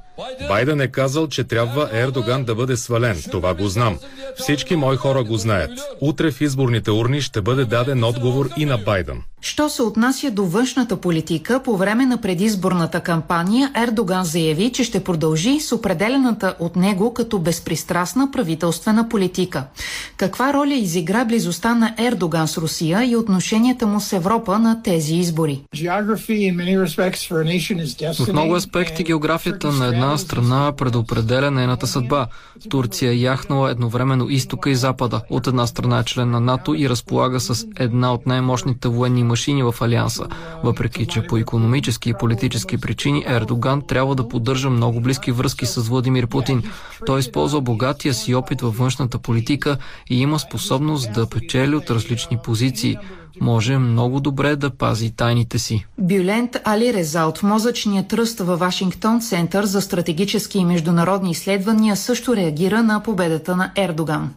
Байден е казал, че трябва Ердоган да бъде свален. Това го знам. Всички мои хора го знаят. Утре в изборните урни ще бъде даден отговор и на Байден. Що се отнася до външната политика, по време на предизборната кампания Ердоган заяви, че ще продължи с определената от него като безпристрастна правителствена политика. Каква роля изигра близостта на Ердоган с Русия и отношенията му с Европа на тези избори? В много аспекти географията на една страна предопределя нейната съдба. Турция е яхнала едновременно изтока и запада. От една страна е член на НАТО и разполага с една от най-мощните военни машини в Алианса. Въпреки, че по економически и политически причини Ердоган трябва да поддържа много близки връзки с Владимир Путин. Той използва богатия си опит във външната политика и има способност да печели от различни позиции може много добре да пази тайните си. Бюлент Али Реза от мозъчния тръст във Вашингтон Център за стратегически и международни изследвания също реагира на победата на Ердоган.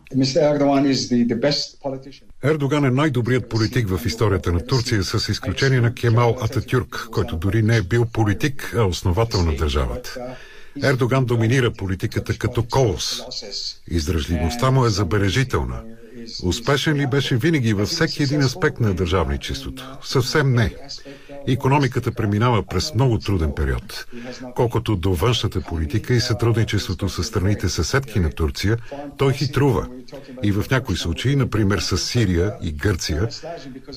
Ердоган е най-добрият политик в историята на Турция, с изключение на Кемал Ататюрк, който дори не е бил политик, а основател на държавата. Ердоган доминира политиката като колос. Издръжливостта му е забележителна. Успешен ли беше винаги във всеки един аспект на държавничеството? Съвсем не. Економиката преминава през много труден период. Колкото до външната политика и сътрудничеството с страните съседки на Турция, той хитрува. И в някои случаи, например с Сирия и Гърция,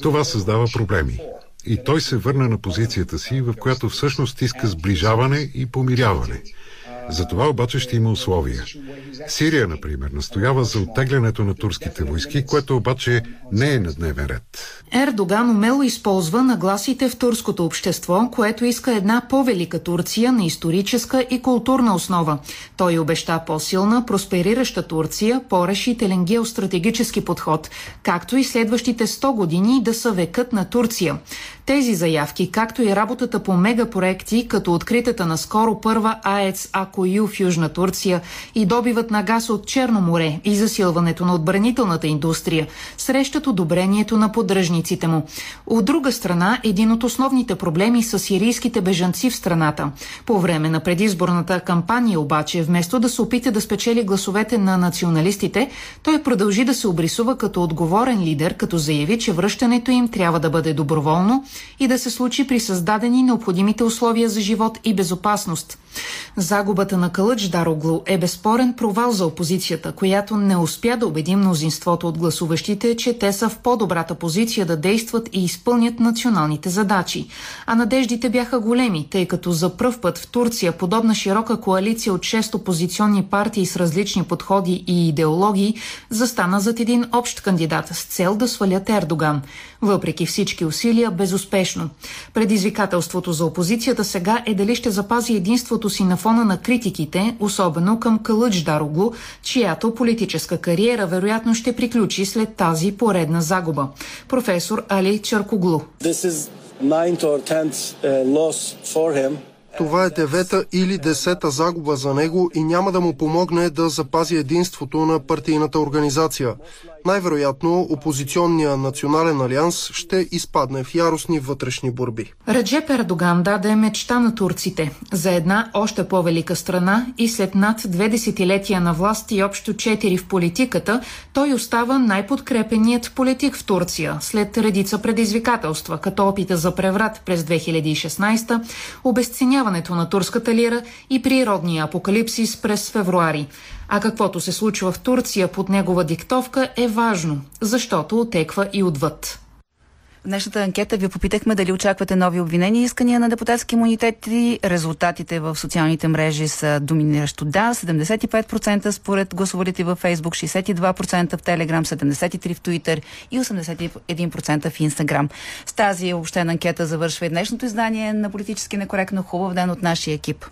това създава проблеми. И той се върна на позицията си, в която всъщност иска сближаване и помиряване – за това обаче ще има условия. Сирия, например, настоява за оттеглянето на турските войски, което обаче не е на дневен ред. Ердоган умело използва нагласите в турското общество, което иска една по-велика Турция на историческа и културна основа. Той обеща по-силна, просперираща Турция, по-решителен геостратегически подход, както и следващите 100 години да са векът на Турция. Тези заявки, както и работата по мегапроекти, като откритата наскоро първа АЕЦ Акою в Южна Турция и добивът на газ от Черно море и засилването на отбранителната индустрия, срещат одобрението на поддръжниците му. От друга страна, един от основните проблеми са сирийските бежанци в страната. По време на предизборната кампания обаче, вместо да се опита да спечели гласовете на националистите, той продължи да се обрисува като отговорен лидер, като заяви, че връщането им трябва да бъде доброволно и да се случи при създадени необходимите условия за живот и безопасност. Загубата на Калъч Дароглу е безспорен провал за опозицията, която не успя да убеди мнозинството от гласуващите, че те са в по-добрата позиция да действат и изпълнят националните задачи. А надеждите бяха големи, тъй като за пръв път в Турция подобна широка коалиция от 6 опозиционни партии с различни подходи и идеологии застана зад един общ кандидат с цел да свалят Ердоган. Въпреки всички усилия, безуспешно. Предизвикателството за опозицията сега е дали ще запази единството си на фона на критиките, особено към Калъч Дароглу, чиято политическа кариера вероятно ще приключи след тази поредна загуба. Професор Али Чаркоглу. Това е девета или десета загуба за него и няма да му помогне да запази единството на партийната организация. Най-вероятно опозиционния национален алианс ще изпадне в яростни вътрешни борби. Раджеп Ердоган даде мечта на турците за една още по-велика страна и след над две десетилетия на власт и общо четири в политиката, той остава най-подкрепеният политик в Турция след редица предизвикателства, като опита за преврат през 2016, обесценяването на турската лира и природния апокалипсис през февруари. А каквото се случва в Турция под негова диктовка е важно, защото отеква и отвъд. В днешната анкета ви попитахме дали очаквате нови обвинения и искания на депутатски имунитети. Резултатите в социалните мрежи са доминиращо да, 75% според гласовалите във Facebook, 62% в Telegram, 73% в Twitter и 81% в Instagram. С тази общена анкета завършва и днешното издание на политически некоректно хубав ден от нашия екип.